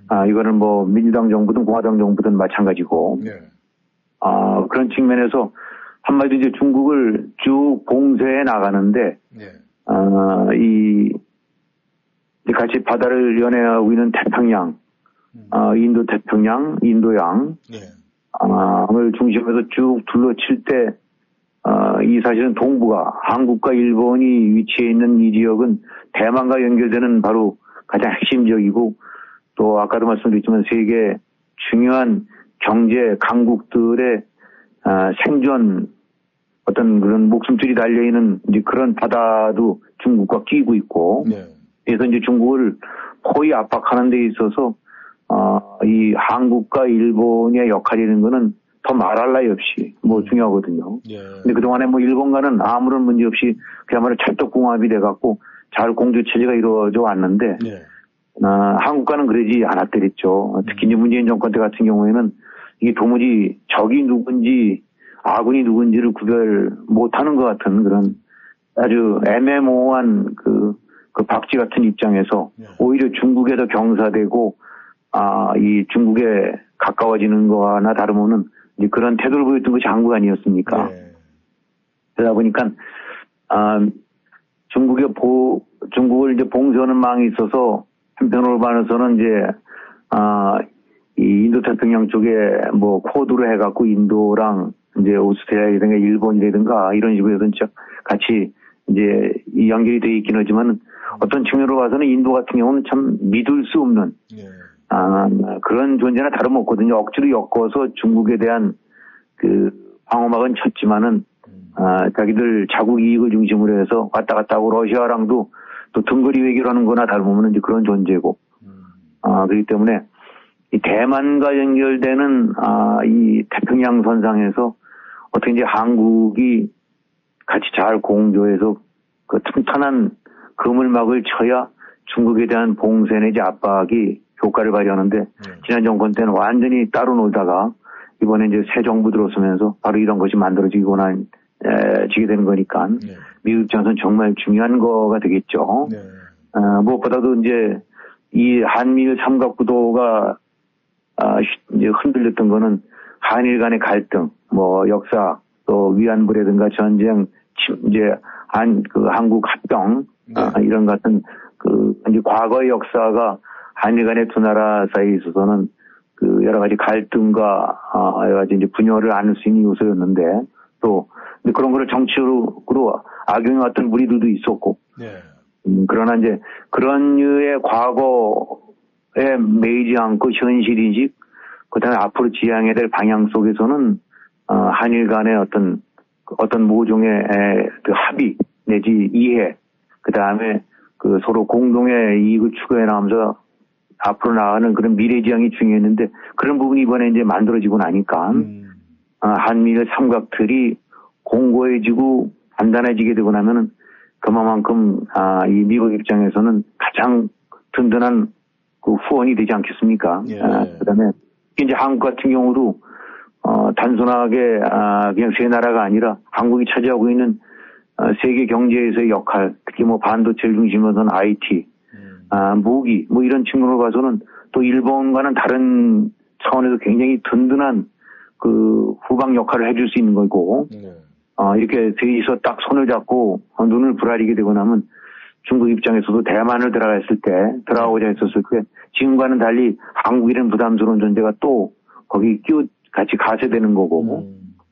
아, 이거는 뭐 민주당 정부든 공화당 정부든 마찬가지고 네. 아, 그런 측면에서 한마디로 이제 중국을 쭉 봉쇄해 나가는데 네. 아, 이 같이 바다를 연해하고 있는 태평양, 아, 인도 태평양, 인도양, 아, 을 중심으로 쭉 둘러칠 때, 아, 이 사실은 동부가 한국과 일본이 위치해 있는 이 지역은 대만과 연결되는 바로 가장 핵심 지역이고 또 아까도 말씀드렸지만 세계 중요한 경제 강국들의 아, 생존 어떤 그런 목숨줄이 달려 있는 이제 그런 바다도 중국과 끼고 있고 그래서 이제 중국을 포위 압박하는 데 있어서 어, 이 한국과 일본의 역할이라는 거는 더 말할 나위 없이 뭐 중요하거든요. 근데 그동안에 뭐 일본과는 아무런 문제 없이 그야말로 찰떡궁합이 돼갖고 잘 공조 체제가 이루어져 왔는데 어, 한국과는 그러지 않았더랬죠. 특히 이제 문재인 정권 때 같은 경우에는 이게 도무지 적이 누군지 아군이 누군지를 구별 못하는 것 같은 그런 아주 애매모호한 그, 그 박쥐 같은 입장에서 오히려 중국에 더 경사되고 아, 이 중국에 가까워지는 거나 다름없는 이제 그런 태도를 보였던 것이 한국 아니었습니까? 그러다 보니까 아, 중국의 보 중국을 이제 봉쇄하는 망이 있어서 한편으로 봐서는 이제 아, 이 인도 태평양 쪽에 뭐 코드로 해갖고 인도랑 이제 오스트레일리아라든가 일본이라든가 이런 식으로 진짜 같이 이제 이 연결이 돼 있긴 하지만 어떤 측면으로 봐서는 인도 같은 경우는 참 믿을 수 없는 아, 그런 존재나 다름없거든요. 억지로 엮어서 중국에 대한 그 방어막은 쳤지만은 아, 자기들 자국 이익을 중심으로 해서 왔다 갔다 하고 러시아랑도 또 등거리 외교를 하는 거나 다름없는 그런 존재고 아, 그렇기 때문에 이 대만과 연결되는 아, 이 태평양 선상에서 어떻게 이제 한국이 같이 잘 공조해서 그 튼튼한 그물막을 쳐야 중국에 대한 봉쇄 내지 압박이 효과를 발휘하는데 지난 정권 때는 완전히 따로 놀다가 이번에 이제 새 정부 들어서면서 바로 이런 것이 만들어지거나 에, 지게 되는 거니까 미국 입장에서는 정말 중요한 거가 되겠죠. 어, 무엇보다도 이제 이 한미일 삼각구도가 아, 휘- 이제 흔들렸던 거는 한일 간의 갈등, 뭐 역사, 또 위안부라든가 전쟁, 침- 이제 한 그 한국 합병 아, 이런 같은 그 이제 과거의 역사가 한일 간의 두 나라 사이에 있어서는 그 여러 가지 갈등과 아, 여러 가지 이제 분열을 안을 수 있는 요소였는데 또 그런 거를 정치적으로 악용해왔던 무리들도 있었고 음, 그러나 이제 그런 류의 과거에 매이지 않고 현실 인식, 그 다음에 앞으로 지향해야 될 방향 속에서는, 어, 한일 간의 어떤, 어떤 모종의 에, 그 합의, 내지 이해, 그 다음에 그 서로 공동의 이익을 추구해 나가면서 앞으로 나가는 그런 미래 지향이 중요했는데 그런 부분이 이번에 이제 만들어지고 나니까, 어, 한미일 삼각틀이 공고해지고 단단해지게 되고 나면은 그만큼 아, 이 미국 입장에서는 가장 든든한 그 후원이 되지 않겠습니까? 아, 그다음에 이제 한국 같은 경우도 어, 단순하게 아, 그냥 세 나라가 아니라 한국이 차지하고 있는 어, 세계 경제에서의 역할, 특히 뭐 반도체를 중심으로 한 IT, 아, 무기 뭐 이런 측면으로 봐서는 또 일본과는 다른 차원에서 굉장히 든든한 그 후방 역할을 해줄 수 있는 거고 어, 이렇게 셋이서 딱 손을 잡고 어, 눈을 부라리게 되고 나면 중국 입장에서도 대만을 들어갔을 때, 들어가고자 했었을 때, 지금과는 달리 한국이라는 부담스러운 존재가 또 거기 끼워 같이 가세되는 거고,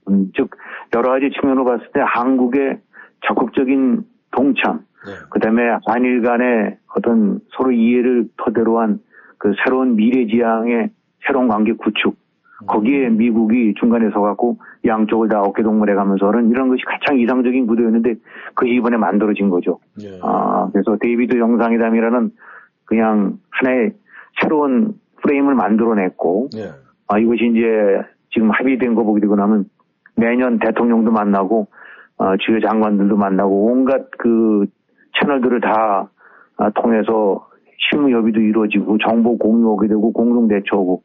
음, 즉, 여러 가지 측면으로 봤을 때 한국의 적극적인 동참, 그 다음에 한일 간의 어떤 서로 이해를 토대로 한 그 새로운 미래 지향의 새로운 관계 구축, 거기에 미국이 중간에 서갖고 양쪽을 다 어깨 동무해 가면서는 이런 것이 가장 이상적인 구도였는데 그 이번에 만들어진 거죠. 예. 아, 그래서 데이비드 영상회담이라는 그냥 하나의 새로운 프레임을 만들어냈고, 예. 아, 이것이 이제 지금 합의된 거 보게 되고 나면 매년 대통령도 만나고, 어, 주요 장관들도 만나고 온갖 그 채널들을 다 아, 통해서 실무 협의도 이루어지고 정보 공유하게 되고 공동 대처하고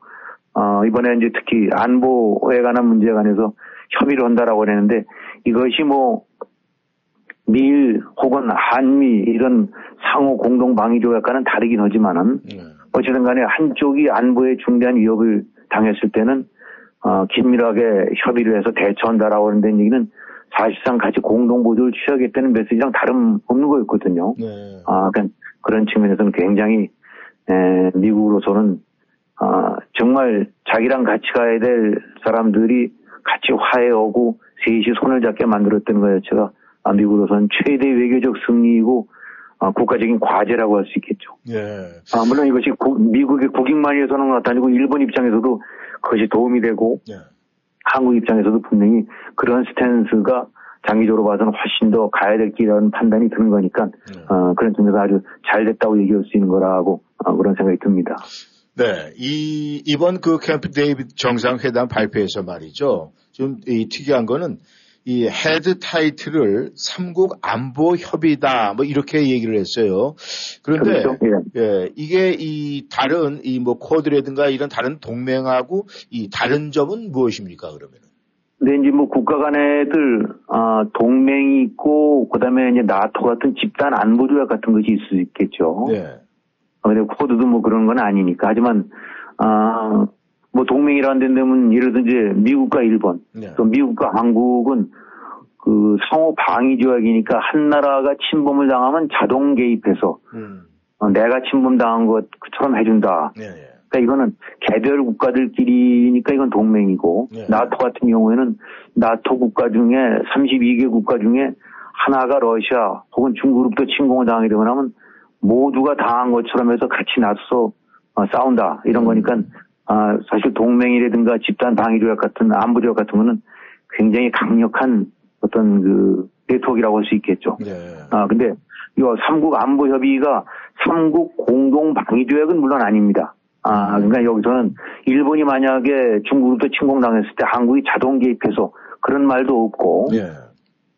어, 이번에 이제 특히 안보에 관한 문제에 관해서 협의를 한다라고 했는데 이것이 뭐 미일 혹은 한미 이런 상호 공동 방위 조약과는 다르긴 하지만은 어쨌든 간에 한쪽이 안보에 중대한 위협을 당했을 때는 어, 긴밀하게 협의를 해서 대처한다라고 하는 데 얘기는 사실상 같이 공동 보조를 취하겠다는 메시지랑 다름 없는 거였거든요. 네. 아, 그러니까 그런 측면에서는 굉장히 에, 미국으로서는 아, 정말 자기랑 같이 가야 될 사람들이 같이 화해하고 셋이 손을 잡게 만들었던 것 자체가 아, 미국으로서는 최대 외교적 승리이고 아, 국가적인 과제라고 할 수 있겠죠. 예. 아, 물론 이것이 구- 미국의 국익만 위해서는 나타나고 일본 입장에서도 그것이 도움이 되고 예. 한국 입장에서도 분명히 그런 스탠스가 장기적으로 봐서는 훨씬 더 가야 될 길이라는 판단이 드는 거니까 어, 그런 점에서 아주 잘 됐다고 얘기할 수 있는 거라고 어, 그런 생각이 듭니다. 네, 이 이번 그 캠프 데이비드 정상회담 발표에서 말이죠. 좀 이 특이한 거는 이 head title을 삼국 안보 협의다 뭐 이렇게 얘기를 했어요. 그런데 그렇죠. 예, 이게 이 다른 이 뭐 쿼드라든가 이런 다른 동맹하고 이 다른 점은 무엇입니까 그러면? 근데 이제 뭐 국가 간에들 아, 동맹이 있고 그다음에 이제 나토 같은 집단 안보 조약 같은 것이 있을 수 있겠죠. 네. 어, 근데 코드도 뭐 그런 건 아니니까. 하지만 아, 뭐 동맹이라는 데 되면 예를 미국과 일본, 네. 또 미국과 한국은 그 상호 방위 조약이니까 한 나라가 침범을 당하면 자동 개입해서 음. 어, 내가 침범 당한 것처럼 해준다. 네. 그러니까 이거는 개별 국가들끼리니까 이건 동맹이고 네. 나토 같은 경우에는 나토 국가 중에 32개 국가 중에 하나가 러시아 혹은 중국으로부터 침공을 당하게 되거나 하면 모두가 당한 것처럼 해서 같이 나서서 어, 싸운다 이런 거니까 아, 사실 동맹이라든가 집단 방위 조약 같은 안보 조약 같은 거는 굉장히 강력한 어떤 그 네트워크라고 할 수 있겠죠. 네. 아, 근데 이 삼국 안보 협의가 삼국 공동 방위 조약은 물론 아닙니다. 아, 그러니까 여기서는 일본이 만약에 중국으로부터 침공당했을 때 한국이 자동 개입해서 그런 말도 없고 네.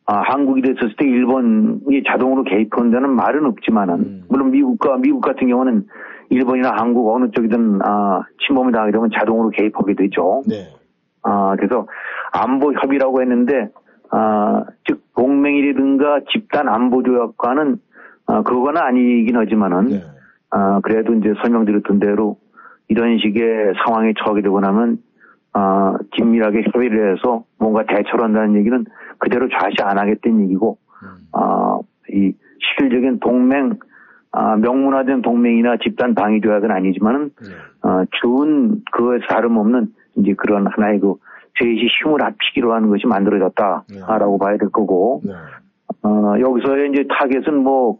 아, 한국이 됐었을 때 일본이 자동으로 개입한다는 말은 없지만은 물론 미국과 미국 같은 경우는 일본이나 한국 어느 쪽이든 아, 당하게 되면 자동으로 개입하게 되죠. 네. 아, 그래서 안보 협의라고 했는데, 아, 즉, 동맹이라든가 집단 안보 조약과는, 아, 그거는 아니긴 하지만은, 아, 그래도 이제 설명드렸던 대로 이런 식의 상황에 처하게 되고 나면, 아, 긴밀하게 협의를 해서 뭔가 대처를 한다는 얘기는 그대로 좌시 안 하겠다는 얘기고, 아, 이 실질적인 동맹, 아, 명문화된 동맹이나 집단 방위 조약은 아니지만은, 어, 좋은 그거에 다름없는 이제 그런 하나의 그 셋이 힘을 합치기로 하는 것이 만들어졌다라고 봐야 될 거고, 어, 여기서의 이제 타겟은 뭐,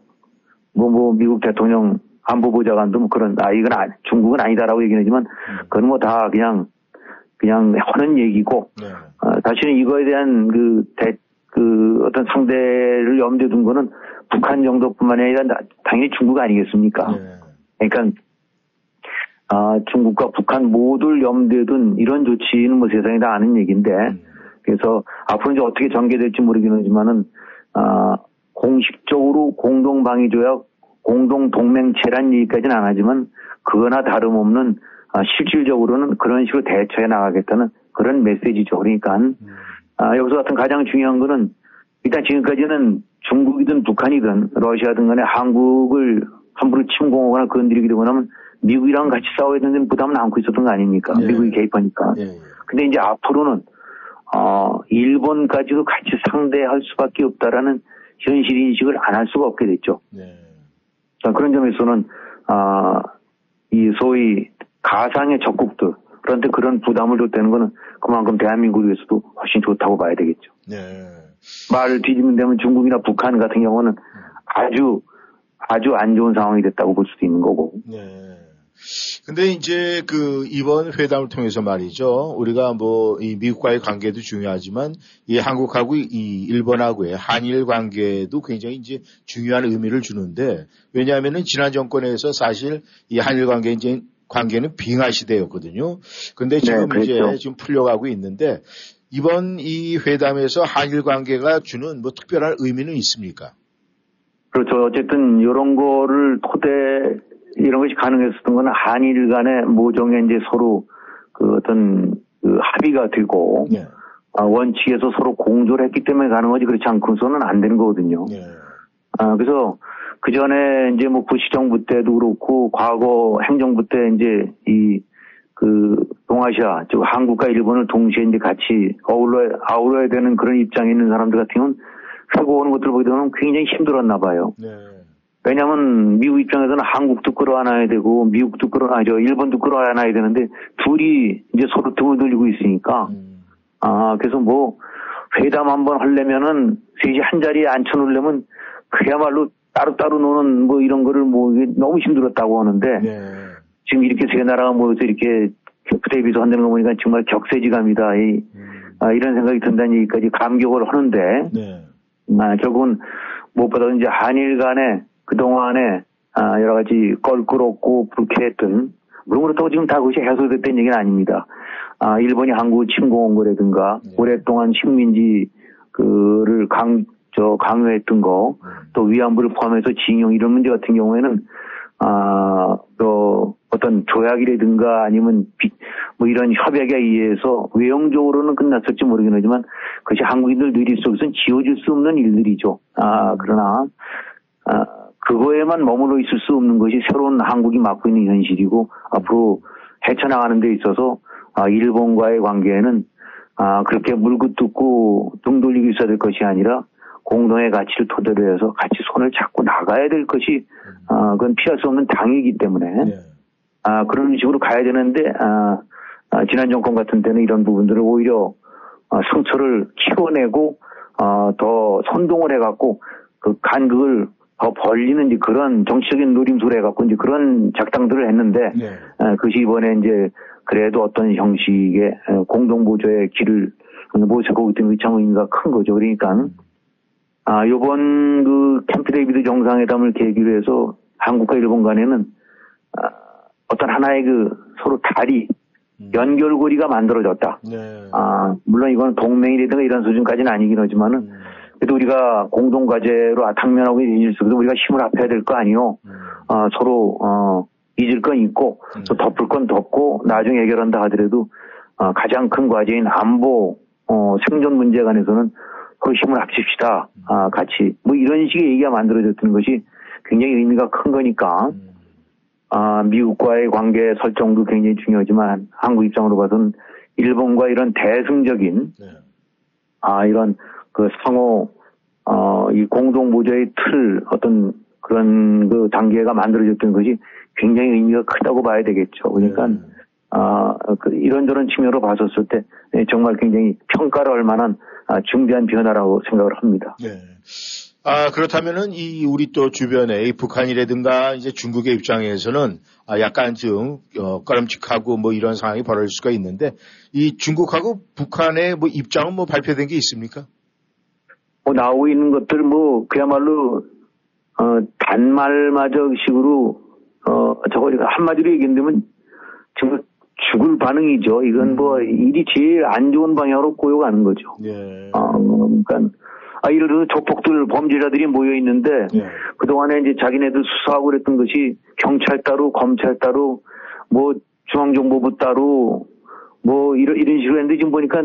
뭐, 뭐, 미국 대통령 안보보좌관도 뭐 그런, 아, 이건 아, 중국은 아니다라고 얘기는 하지만, 그건 뭐 다 그냥, 그냥 하는 얘기고, 어, 사실은 이거에 대한 그, 대, 그 어떤 상대를 염두에 둔 거는 북한 정도뿐만 아니라 나- 당연히 중국 아니겠습니까? 그러니까 아, 중국과 북한 모두를 염두에 둔 이런 조치는 뭐 세상이 다 아는 얘기인데, 그래서 앞으로 이제 어떻게 전개될지 모르긴 하지만은, 아, 공식적으로 공동 방위 조약, 공동 동맹체란 얘기까지는 안 하지만, 그거나 다름없는, 아, 실질적으로는 그런 식으로 대처해 나가겠다는 그런 메시지죠. 그러니까, 아, 여기서 같은 가장 중요한 거는, 일단 지금까지는 중국이든 북한이든 러시아든 간에 한국을 함부로 침공하거나 건드리게 되고 나면 미국이랑 같이 싸워야 되는 부담은 안고 있었던 거 아닙니까? 미국이 개입하니까. 근데 이제 앞으로는 어 일본까지도 같이 상대할 수밖에 없다라는 현실 인식을 안 할 수가 없게 됐죠. 자, 그런 점에서는 아이 소위 가상의 적국들 그런데 그런 부담을 줬다는 거는 그만큼 대한민국을 위해서도 훨씬 좋다고 봐야 되겠죠. 말을 뒤집는 데면 중국이나 북한 같은 경우는 아주 아주 안 좋은 상황이 됐다고 볼 수도 있는 거고. 근데 이제 그 이번 회담을 통해서 말이죠. 우리가 뭐 이 미국과의 관계도 중요하지만 이 한국하고 이 일본하고의 한일 관계도 굉장히 이제 중요한 의미를 주는데 왜냐하면은 지난 정권에서 사실 이 한일 관계 이제 관계는 빙하 시대였거든요. 근데 지금 네, 이제 그렇죠. 지금 풀려가고 있는데 이번 이 회담에서 한일 관계가 주는 뭐 특별한 의미는 있습니까? 그렇죠. 어쨌든 이런 거를 토대 이런 것이 가능했었던 거는 한일 간의 모종의 이제 서로 그 어떤 그 합의가 되고 네. 아, 원칙에서 서로 공조를 했기 때문에 가능하지 그렇지 않고서는 안 되는 거거든요. 네. 아, 그래서 그 전에 이제 뭐 부시 정부 때도 그렇고 과거 행정부 때 이제 이 그 동아시아 즉 한국과 일본을 동시에 이제 같이 어울러 아울러야 되는 그런 입장에 있는 사람들 같은 경우는 회고 오는 것들 보게 되면 굉장히 힘들었나 봐요. 네. 왜냐하면 미국 입장에서는 한국도 끌어안아야 되고 미국도 끌어안아죠 일본도 끌어안아야 되는데 둘이 이제 서로 등을 돌리고 있으니까 아 그래서 뭐 회담 한번 하려면은 셋이 한 자리에 앉혀놓으려면 그야말로 따로따로 노는 뭐 이런 거를 뭐 이게 너무 힘들었다고 하는데 지금 이렇게 세 나라가 모여서 이렇게 격대 비서 한다는 거 보니까 정말 격세지감이다 이, 아, 이런 생각이 든다는 얘기까지 감격을 하는데 네. 아, 결국은 무엇보다 이제 한일 간에 그동안에 아, 여러 가지 껄끄럽고 불쾌했던 물론 그렇다고 지금 다 그것이 해소됐다는 얘기는 아닙니다. 아, 일본이 한국을 침공한 거라든가 오랫동안 식민지 그를 강, 저 강요했던 거, 또 위안부를 포함해서 징용 이런 문제 같은 경우에는 아, 또 어떤 조약이라든가 아니면 비- 뭐 이런 협약에 의해서 외형적으로는 끝났을지 모르긴 하지만 그것이 한국인들 뇌리 속에서는 지워질 수 없는 일들이죠. 아, 그러나, 아, 그거에만 머물러 있을 수 없는 것이 새로운 한국이 맡고 있는 현실이고 앞으로 헤쳐나가는 데 있어서 아, 일본과의 관계에는 아, 그렇게 물고 뜯고 등 돌리고 있어야 될 것이 아니라 공동의 가치를 토대로 해서 같이 손을 잡고 나가야 될 것이 아, 그건 피할 수 없는 당이기 때문에. 아, 그런 식으로 가야 되는데 아, 아, 지난 정권 같은 때는 이런 부분들을 오히려 아, 상처를 키워내고 아, 더 선동을 해갖고 그 간극을 더 벌리는 이제 그런 정치적인 노림수를 해갖고 이제 그런 작당들을 했는데 아, 그것이 이번에 이제 그래도 어떤 형식의 어, 공동보조의 길을 모색하고 있던 의참 의미가 큰 거죠. 그러니까 아, 요번 그 캠프 데이비드 정상회담을 계기로 해서 한국과 일본 간에는 아, 어떤 하나의 그 서로 다리 연결고리가 만들어졌다. 아, 물론 이건 동맹이라든가 이런 수준까지는 아니긴 하지만은 그래도 우리가 공동 과제로 당면하고 있을 속에서 우리가 힘을 합해야 될 거 아니요. 아, 서로 어, 잊을 건 잊고 또 덮을 건 덮고 나중에 해결한다 하더라도 어, 가장 큰 과제인 안보 어, 생존 문제 관해서는 그 힘을 합칩시다. 아, 같이 뭐 이런 식의 얘기가 만들어졌던 것이 굉장히 의미가 큰 거니까 아, 미국과의 관계 설정도 굉장히 중요하지만 한국 입장으로 봐서는 일본과 이런 대승적인 아 이런 그 상호 어, 이 공동 보조의 틀 어떤 그런 그 단계가 만들어졌던 것이 굉장히 의미가 크다고 봐야 되겠죠. 그러니까 아, 그 이런저런 측면으로 봤었을 때 예, 정말 굉장히 평가를 할 만한 아, 중대한 변화라고 생각을 합니다. 아, 그렇다면은 이 우리 또 주변에 이 북한이라든가 이제 중국의 입장에서는 아, 약간 좀 어, 꺼름칙하고 뭐 이런 상황이 벌어질 수가 있는데 이 중국하고 북한의 뭐 입장은 뭐 발표된 게 있습니까? 뭐 나오고 있는 것들 뭐 그야말로 어 단말마저 식으로 어 저거 한마디로 얘기한다면 정말 죽을 반응이죠. 이건 뭐 일이 제일 안 좋은 방향으로 꼬여가는 거죠. 어, 그러니까 아 예를 들어 조폭들 범죄자들이 모여 있는데 그 동안에 이제 자기네들 수사하고 그랬던 것이 경찰 따로 검찰 따로 뭐 중앙정보부 따로 뭐 이런 이런 식으로 했는데 지금 보니까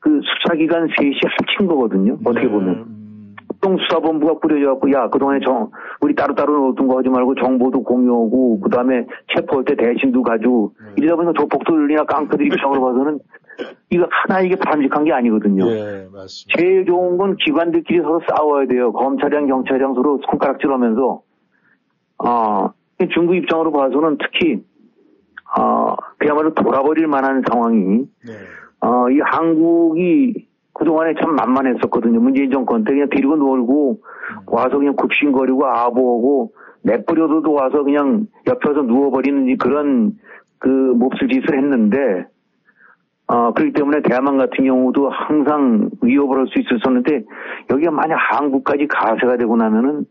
그 수사기관 셋이 합친 거거든요. 어떻게 보면. 특동수사본부가 꾸려져갖고, 야, 그동안에 정, 우리 따로따로 놓던 거 하지 말고 정보도 공유하고, 그 다음에 체포할 때 대신도 가지고, 이러다 보니까 조폭들이나 깡패들 입장으로 봐서는 이거 하나 이게 바람직한 게 아니거든요. 네, 맞습니다. 제일 좋은 건 기관들끼리 서로 싸워야 돼요. 검찰이랑 경찰이랑 서로 손가락질 하면서. 아, 중국 입장으로 봐서는 특히, 아, 그야말로 돌아버릴 만한 상황이, 어, 이 한국이 그동안에 참 만만했었거든요. 문재인 정권 때 그냥 데리고 놀고 와서 그냥 굽신거리고 아보하고 내버려둬도 와서 그냥 옆에서 누워버리는 그런 그 몹쓸 짓을 했는데 어, 그렇기 때문에 대만 같은 경우도 항상 위협을 할 수 있었었는데 여기가 만약 한국까지 가세가 되고 나면은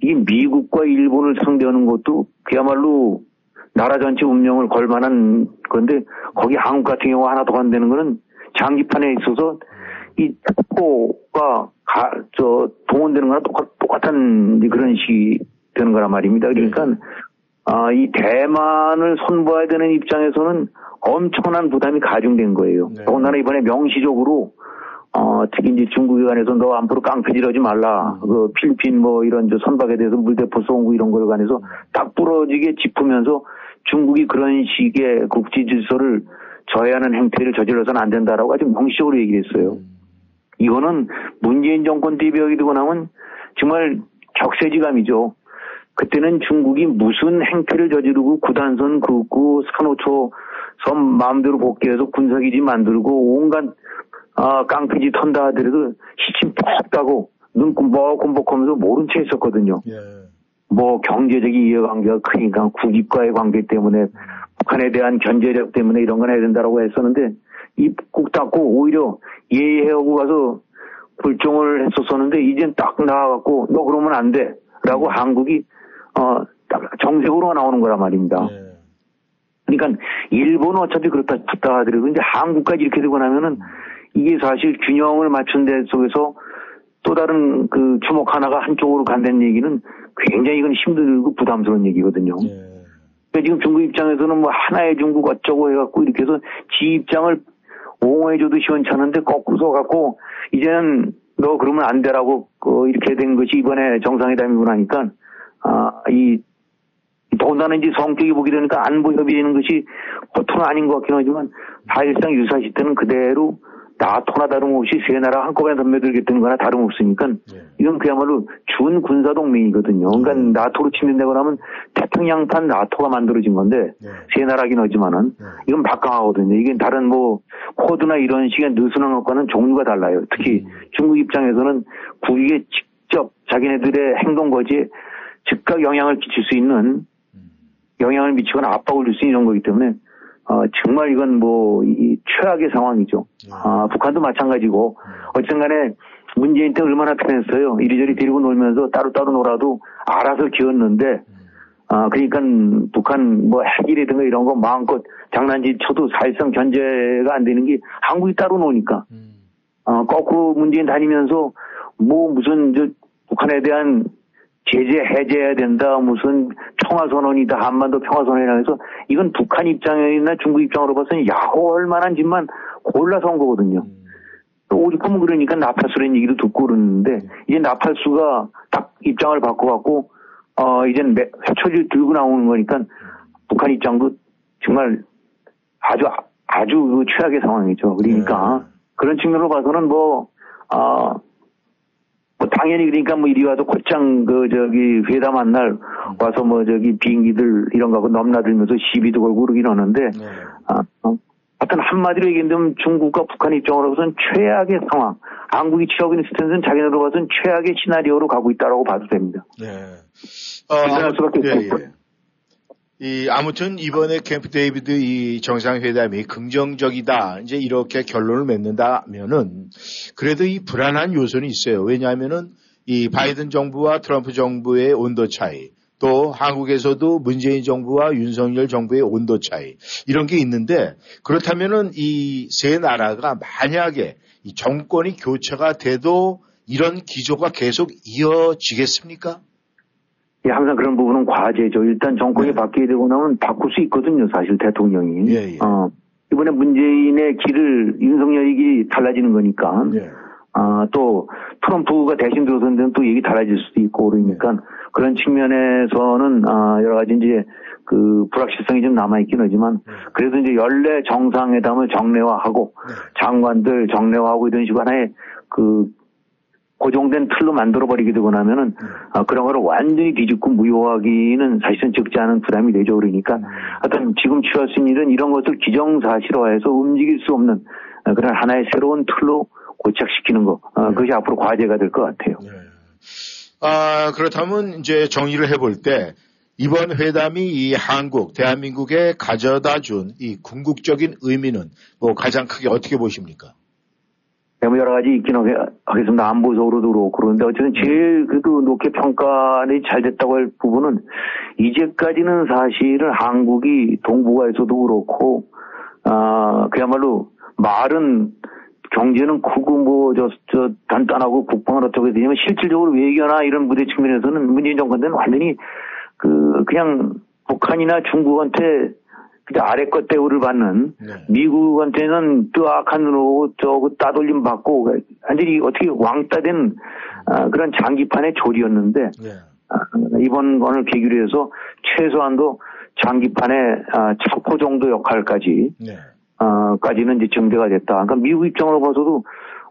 이게 미국과 일본을 상대하는 것도 그야말로 나라 전체 운명을 걸 만한 건데 거기 한국 같은 경우 하나 더 간다는 거는 장기판에 있어서 이 특보가 가, 저 동원되는 거랑 똑같, 똑같은 그런 식이 되는 거란 말입니다. 그러니까 아, 이 대만을 선보아야 되는 입장에서는 엄청난 부담이 가중된 거예요. 네. 더군다나 이번에 명시적으로 어, 특히 이제 중국에 관해서 너 앞으로 깡패질하지 말라. 그 필리핀 뭐 이런 저 선박에 대해서 물대포 쏘고 이런 거에 관해서 딱 부러지게 짚으면서 중국이 그런 식의 국제 질서를 저해하는 행태를 저질러서는 안 된다라고 아주 명시적으로 얘기를 했어요. 이거는 문재인 정권 대비하게 되고 나면 정말 격세지감이죠. 그때는 중국이 무슨 행태를 저지르고 구단선 긋고 산호초 섬 마음대로 복귀해서 군사기지 만들고 온갖 아, 깡패지 턴다 하더라도 시침 퍽 따고 눈 끔벅끔벅하면서 모른 채 있었거든요. 예. 뭐 경제적인 이해관계가 크니까 국익과의 관계 때문에 북한에 대한 견제력 때문에 이런 건 해야 된다라고 했었는데 입국 닫고 오히려 예의하고 가서 굴종을 했었었는데 이젠 딱 나와갖고 너 그러면 안 돼라고 한국이 어딱 정색으로 나오는 거란 말입니다. 그러니까 일본은 어차피 그렇다 싶다 하더라도 이제 한국까지 이렇게 되고 나면은 이게 사실 균형을 맞춘 데 속에서 또 다른 그 주목 하나가 한쪽으로 간다는 얘기는 굉장히 이건 힘들고 부담스러운 얘기거든요. 그러니까 지금 중국 입장에서는 뭐 하나의 중국 어쩌고 해갖고 이렇게 해서 지 입장을 옹호해줘도 시원찮은데 거꾸로 서갖고 이제는 너 그러면 안 되라고 그 이렇게 된 것이 이번에 정상회담이고 나니까 아 이 더군다나 이제 성격이 보게 되니까 안보 협의라는 것이 보통 아닌 것 같긴 하지만 사실상 유사시 때는 그대로 나토나 다름없이 세 나라 한꺼번에 덤벼들겠다는 거나 다름없으니까 이건 그야말로 준 군사동맹이거든요. 그러니까 나토로 침전되고 나면 태평양판 나토가 만들어진 건데 세 나라긴 하지만은 이건 막강하거든요. 이게 다른 뭐 코드나 이런 식의 느슨한 것과는 종류가 달라요. 특히 중국 입장에서는 국익에 직접 자기네들의 행동 거지에 즉각 영향을 끼칠 수 있는 영향을 미치거나 압박을 줄 수 있는 거기 때문에 어, 정말 이건 뭐, 이, 최악의 상황이죠. 아, 북한도 마찬가지고, 어쨌든 간에 문재인 때 얼마나 편했어요. 이리저리 데리고 놀면서 따로따로 놀아도 알아서 기었는데, 아, 그러니까 북한 뭐 핵이라든가 이런 거 마음껏 장난질 쳐도 사실상 견제가 안 되는 게 한국이 따로 노니까. 어, 거꾸로 문재인 다니면서 뭐 무슨 저 북한에 대한 제재 해제해야 된다 무슨 평화선언이다 한반도 평화선언이라 해서 이건 북한 입장이나 중국 입장으로 봐서는 야호할 만한 짓만 골라서 온 거거든요. 오죽하면 그러니까 나팔수라는 얘기도 듣고 그러는데 이제 나팔수가 딱 입장을 바꿔갖고 어 이젠 회초리를 들고 나오는 거니까 북한 입장도 정말 아주 아주 그 최악의 상황이죠. 그러니까 그런 측면으로 봐서는 뭐 아. 뭐 당연히 그러니까 뭐 이리 와서 곧장 그 저기 회담한 날 와서 뭐 저기 비행기들 이런 거하고 넘나들면서 시비도 걸고 그러긴 하는데 아, 어, 하여튼 한마디로 얘기한다면 중국과 북한 입장으로 봐서는 최악의 상황 한국이 취하고 있는 스탠스는 자기네로 봐서는 최악의 시나리오로 가고 있다라고 봐도 됩니다. 네. 어, 할 수밖에 예, 없고. 예. 이 아무튼 이번에 캠프 데이비드 이 정상회담이 긍정적이다 이제 이렇게 결론을 맺는다면은 그래도 이 불안한 요소는 있어요. 왜냐하면은 이 바이든 정부와 트럼프 정부의 온도 차이 또 한국에서도 문재인 정부와 윤석열 정부의 온도 차이 이런 게 있는데 그렇다면은 이 세 나라가 만약에 이 정권이 교체가 돼도 이런 기조가 계속 이어지겠습니까? 예, 항상 그런 부분은 과제죠. 일단 정권이 바뀌게 되고 나면 바꿀 수 있거든요, 사실 대통령이. 예, 어, 이번에 문재인의 길을 윤석열이 달라지는 거니까. 예. 아, 또 트럼프가 대신 들어선 데는 또 얘기 달라질 수도 있고 그러니까 그런 측면에서는 아, 여러 가지 이제 그 불확실성이 좀 남아 있긴 하지만 그래도 이제 연례 정상회담을 정례화하고 장관들 정례화하고 이런 식으로 하나의 그 고정된 틀로 만들어버리게 되고 나면은 아, 그런 거를 완전히 뒤집고 무효하기는 사실은 적지 않은 부담이 되죠. 그러니까 하여튼 지금 취할 수 있는 일은 이런 것을 기정사실화해서 움직일 수 없는 아, 그런 하나의 새로운 틀로 고착시키는 거 아, 그것이 앞으로 과제가 될 것 같아요. 아, 그렇다면 이제 정의를 해볼 때 이번 회담이 이 한국, 대한민국에 가져다 준 이 궁극적인 의미는 뭐 가장 크게 어떻게 보십니까? 네, 뭐 여러 가지 있긴 하겠습니다. 안보적으로도 그렇고 그런데 어쨌든 제일 그래도 높게 평가를 잘 됐다고 할 부분은 이제까지는 사실은 한국이 동북아에서도 그렇고 아 그야말로 말은 경제는 크고 뭐저 저 단단하고 국방은 어떻게 되냐면 실질적으로 외교나 이런 무대 측면에서는 문재인 정권 때는 완전히 그 그냥 북한이나 중국한테 그냥 아래 것 대우를 받는 네. 미국한테는 뜨악한 눈으로 저거 따돌림 받고 완전히 어떻게 왕따된 아, 그런 장기판의 조리였는데 네. 아, 이번 건을 계기로 해서 최소한도 장기판의 아, 차포 정도 역할까지 네. 아, 까지는 이제 정대가 됐다. 그러니까 미국 입장으로 봐서도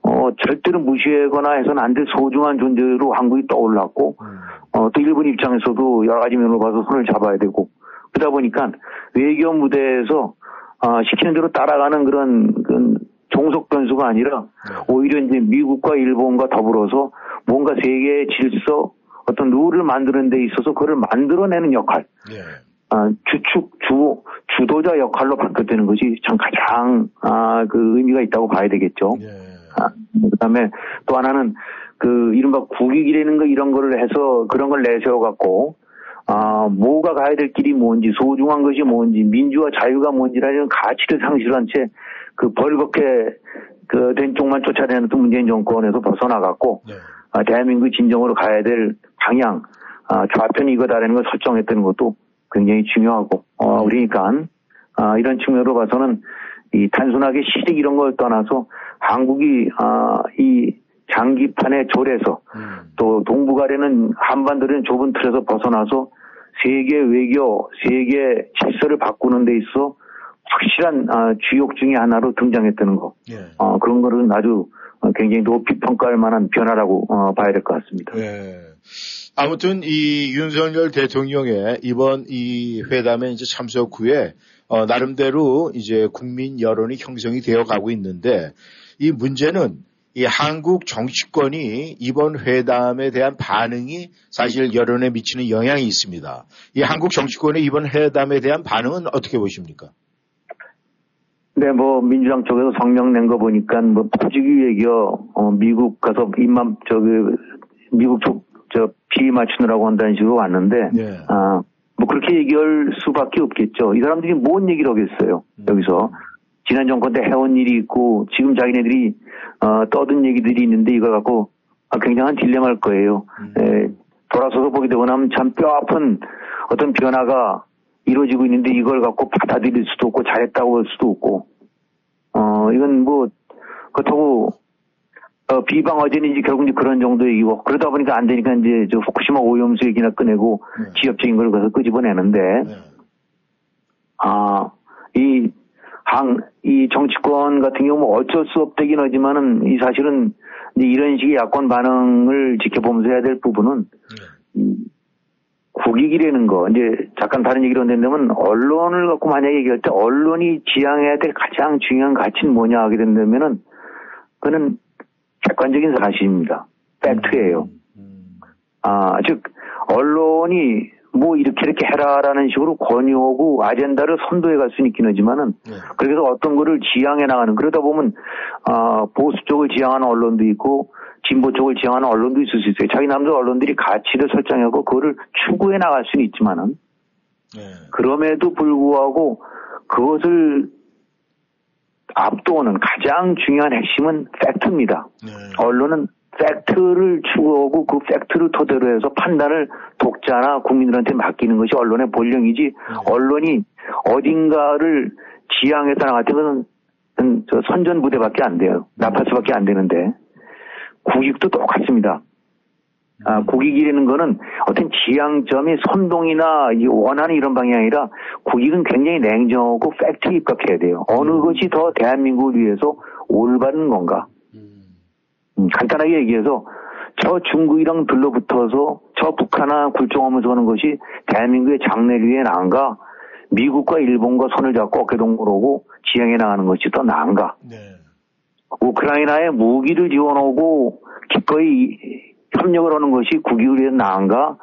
어, 절대로 무시하거나 해서는 안 될 소중한 존재로 한국이 떠올랐고, 음. 어, 또 일본 입장에서도 여러 가지 면으로 봐서 손을 잡아야 되고, 그러다 보니까 외교 무대에서 어, 시키는 대로 따라가는 그런, 그런 종속 변수가 아니라 네. 오히려 이제 미국과 일본과 더불어서 뭔가 세계의 질서 어떤 룰을 만드는 데 있어서 그걸 만들어내는 역할. 네. 아, 주축, 주, 주도자 역할로 바뀌었다는 것이 참 가장, 아, 그 의미가 있다고 봐야 되겠죠. 네. 아, 그 다음에 또 하나는 그 이른바 국익이라는 거 이런 거를 해서 그런 걸 내세워 갖고 아, 뭐가 가야 될 길이 뭔지, 소중한 것이 뭔지, 민주와 자유가 뭔지라는 가치를 상실한 채 그 벌겋게 그 된 쪽만 쫓아내는 또 문재인 정권에서 벗어나갔고, 네. 아, 대한민국 진정으로 가야 될 방향, 아, 좌편이 이거다라는 걸 설정했다는 것도 굉장히 중요하고, 어, 그러니까, 아, 이런 측면으로 봐서는 이 단순하게 시직 이런 걸 떠나서 한국이, 아, 이 장기판의 졸에서 음. 또 동북아래는 한반도는 좁은 틀에서 벗어나서 세계 외교, 세계 질서를 바꾸는 데 있어 확실한 아, 주역 중의 하나로 등장했다는 거. 예. 어, 그런 거는 아주 굉장히 높이 평가할 만한 변화라고 어, 봐야 될 것 같습니다. 예. 아무튼 이 윤석열 대통령의 이번 이 회담에 이제 참석 후에 어, 나름대로 이제 국민 여론이 형성이 되어 가고 있는데 이 문제는 이 한국 정치권이 이번 회담에 대한 반응이 사실 여론에 미치는 영향이 있습니다. 이 한국 정치권의 이번 회담에 대한 반응은 어떻게 보십니까? 네, 뭐 민주당 쪽에서 성명 낸 거 보니까 뭐 포지기 외교 어, 미국 가서 입만 저기 미국 쪽저 비위 맞추느라고 한다는 식으로 왔는데 네. 아 뭐 그렇게 얘기할 수밖에 없겠죠. 이 사람들이 뭔 얘기를 하겠어요. 음. 여기서 지난 정권 때 해온 일이 있고 지금 자기네들이 어, 떠든 얘기들이 있는데 이걸 갖고 아, 굉장한 딜레마일 거예요. 음. 에, 돌아서서 보게 되고 나면 참 뼈아픈 어떤 변화가 이루어지고 있는데 이걸 갖고 받아들일 수도 없고 잘했다고 할 수도 없고 어 이건 뭐 그렇다고 어, 비방 어제는지 결국 이제 그런 정도 얘기고 그러다 보니까 안 되니까 이제 저 후쿠시마 오염수 얘기나 꺼내고 네. 지역적인 걸 거기서 끄집어내는데 네. 아이 당, 이 정치권 같은 경우 뭐 어쩔 수 없다긴 하지만은 이 사실은 이런 식의 야권 반응을 지켜보면서 해야 될 부분은 네. 국익이라는 거, 이제 잠깐 다른 얘기로 된다면 언론을 갖고 만약에 얘기할 때 언론이 지향해야 될 가장 중요한 가치는 뭐냐 하게 된다면은 그는 객관적인 사실입니다. 팩트예요. 음, 음. 아, 즉, 언론이 뭐 이렇게 이렇게 해라라는 식으로 권유하고 아젠다를 선도해 갈 수는 있긴 하지만은 네. 그래서 어떤 거를 지향해 나가는 그러다 보면 아 보수 쪽을 지향하는 언론도 있고 진보 쪽을 지향하는 언론도 있을 수 있어요. 자기 남자 언론들이 가치를 설정하고 그거를 추구해 나갈 수는 있지만은 네. 그럼에도 불구하고 그것을 압도하는 가장 중요한 핵심은 팩트입니다. 네. 언론은 팩트를 추구하고 그 팩트를 토대로 해서 판단을 독자나 국민들한테 맡기는 것이 언론의 본령이지 네. 언론이 어딘가를 지향해서 나갈 때는 저 선전 부대밖에 안 돼요. 나파스밖에 안 되는데 국익도 똑같습니다. 아, 음. 국익이라는 거는 어떤 지향점이 선동이나 원하는 이런 방향이 아니라 국익은 굉장히 냉정하고 팩트에 입각해야 돼요. 어느 음. 것이 더 대한민국을 위해서 올바른 건가? 음, 간단하게 얘기해서 저 중국이랑 들러붙어서 저 북한이나 굴종하면서 하는 것이 대한민국의 위해 나은가? 미국과 일본과 손을 잡고 어깨 동무를 하고 지향해 나가는 것이 더 나은가? 네. 우크라이나에 무기를 지원하고 기꺼이 협력을 하는 것이 국익을 나은가?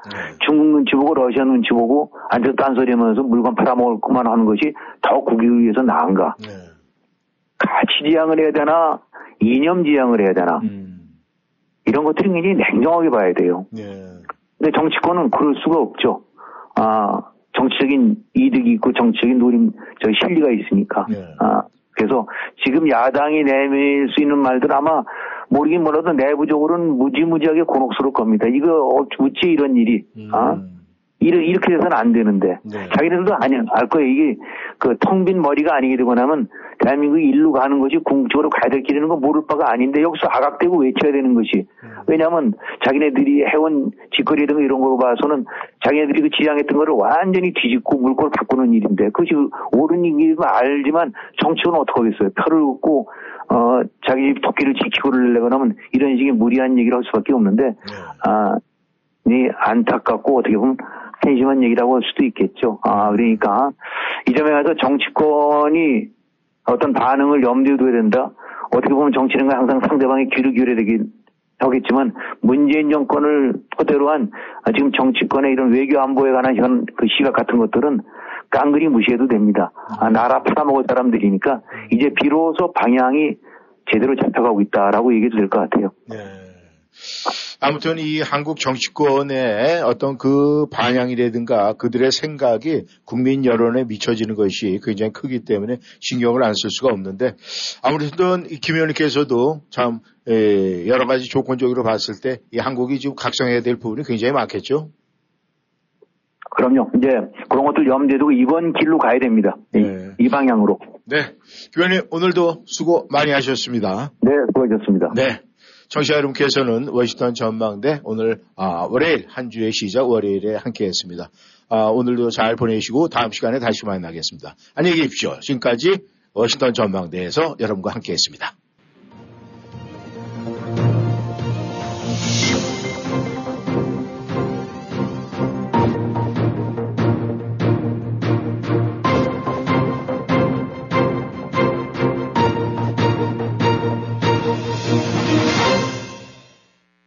중국 눈치 보고 러시아 눈치 보고 앉아서 딴소리 하면서 물건 팔아먹을 것만 하는 것이 더 국익을 위해서 나은가? 가치 지향을 해야 되나? 이념 지향을 해야 되나? 이런 것들이 굉장히 냉정하게 봐야 돼요. 근데 정치권은 그럴 수가 없죠. 아, 정치적인 이득이 있고 정치적인 노림, 저 실리가 있으니까. 아, 그래서 지금 야당이 내밀 수 있는 말들 아마 모르긴 몰라도 내부적으로는 무지무지하게 곤혹스러울 겁니다. 이거 어찌 이런 일이, 아? 이렇게, 이렇게 돼서는 안 되는데. 자기네들도 아니, 알 거예요. 이게 그 텅 빈 머리가 아니게 되고 나면 대한민국이 일로 가는 것이 궁극적으로 가야 될 길이는 거 모를 바가 아닌데 여기서 아각대고 외쳐야 되는 것이. 왜냐하면 자기네들이 해온 짓거리든 이런 걸 봐서는 자기네들이 그 지향했던 거를 완전히 뒤집고 물꼬를 바꾸는 일인데 그것이 옳은 일인 거 알지만 정치는 어떻게 하겠어요. 표를 얻고 어, 자기 집 토끼를 지키고를 내거나 하면 이런 식의 무리한 얘기를 할 수밖에 없는데, 아, 이 안타깝고 어떻게 보면 한심한 얘기라고 할 수도 있겠죠. 아, 그러니까 이 점에 가서 정치권이 어떤 반응을 염두에 둬야 된다. 어떻게 보면 정치는 항상 상대방의 귀를 기울여야 되긴 하겠지만 문재인 정권을 토대로 한 지금 정치권의 이런 외교 안보에 관한 현 그 시각 같은 것들은 깡그리 무시해도 됩니다. 아, 나라 팔아먹을 사람들이니까 이제 비로소 방향이 제대로 잡혀가고 있다라고 얘기해도 될 것 같아요. 아무튼 이 한국 정치권의 어떤 그 방향이라든가 그들의 생각이 국민 여론에 미쳐지는 것이 굉장히 크기 때문에 신경을 안 쓸 수가 없는데 아무래도 김 의원님께서도 참 여러 가지 조건적으로 봤을 때 이 한국이 지금 각성해야 될 부분이 굉장히 많겠죠. 그럼요. 이제 그런 것들 염두에 두고 이번 길로 가야 됩니다. 네. 이 방향으로. 네. 교원님 오늘도 수고 많이 하셨습니다. 네, 수고하셨습니다. 네. 청취자 여러분께서는 워싱턴 전망대 오늘 아, 월요일 한 주의 시작 월요일에 함께했습니다. 아, 오늘도 잘 보내시고 다음 시간에 다시 만나겠습니다. 안녕히 계십시오. 지금까지 워싱턴 전망대에서 여러분과 함께했습니다.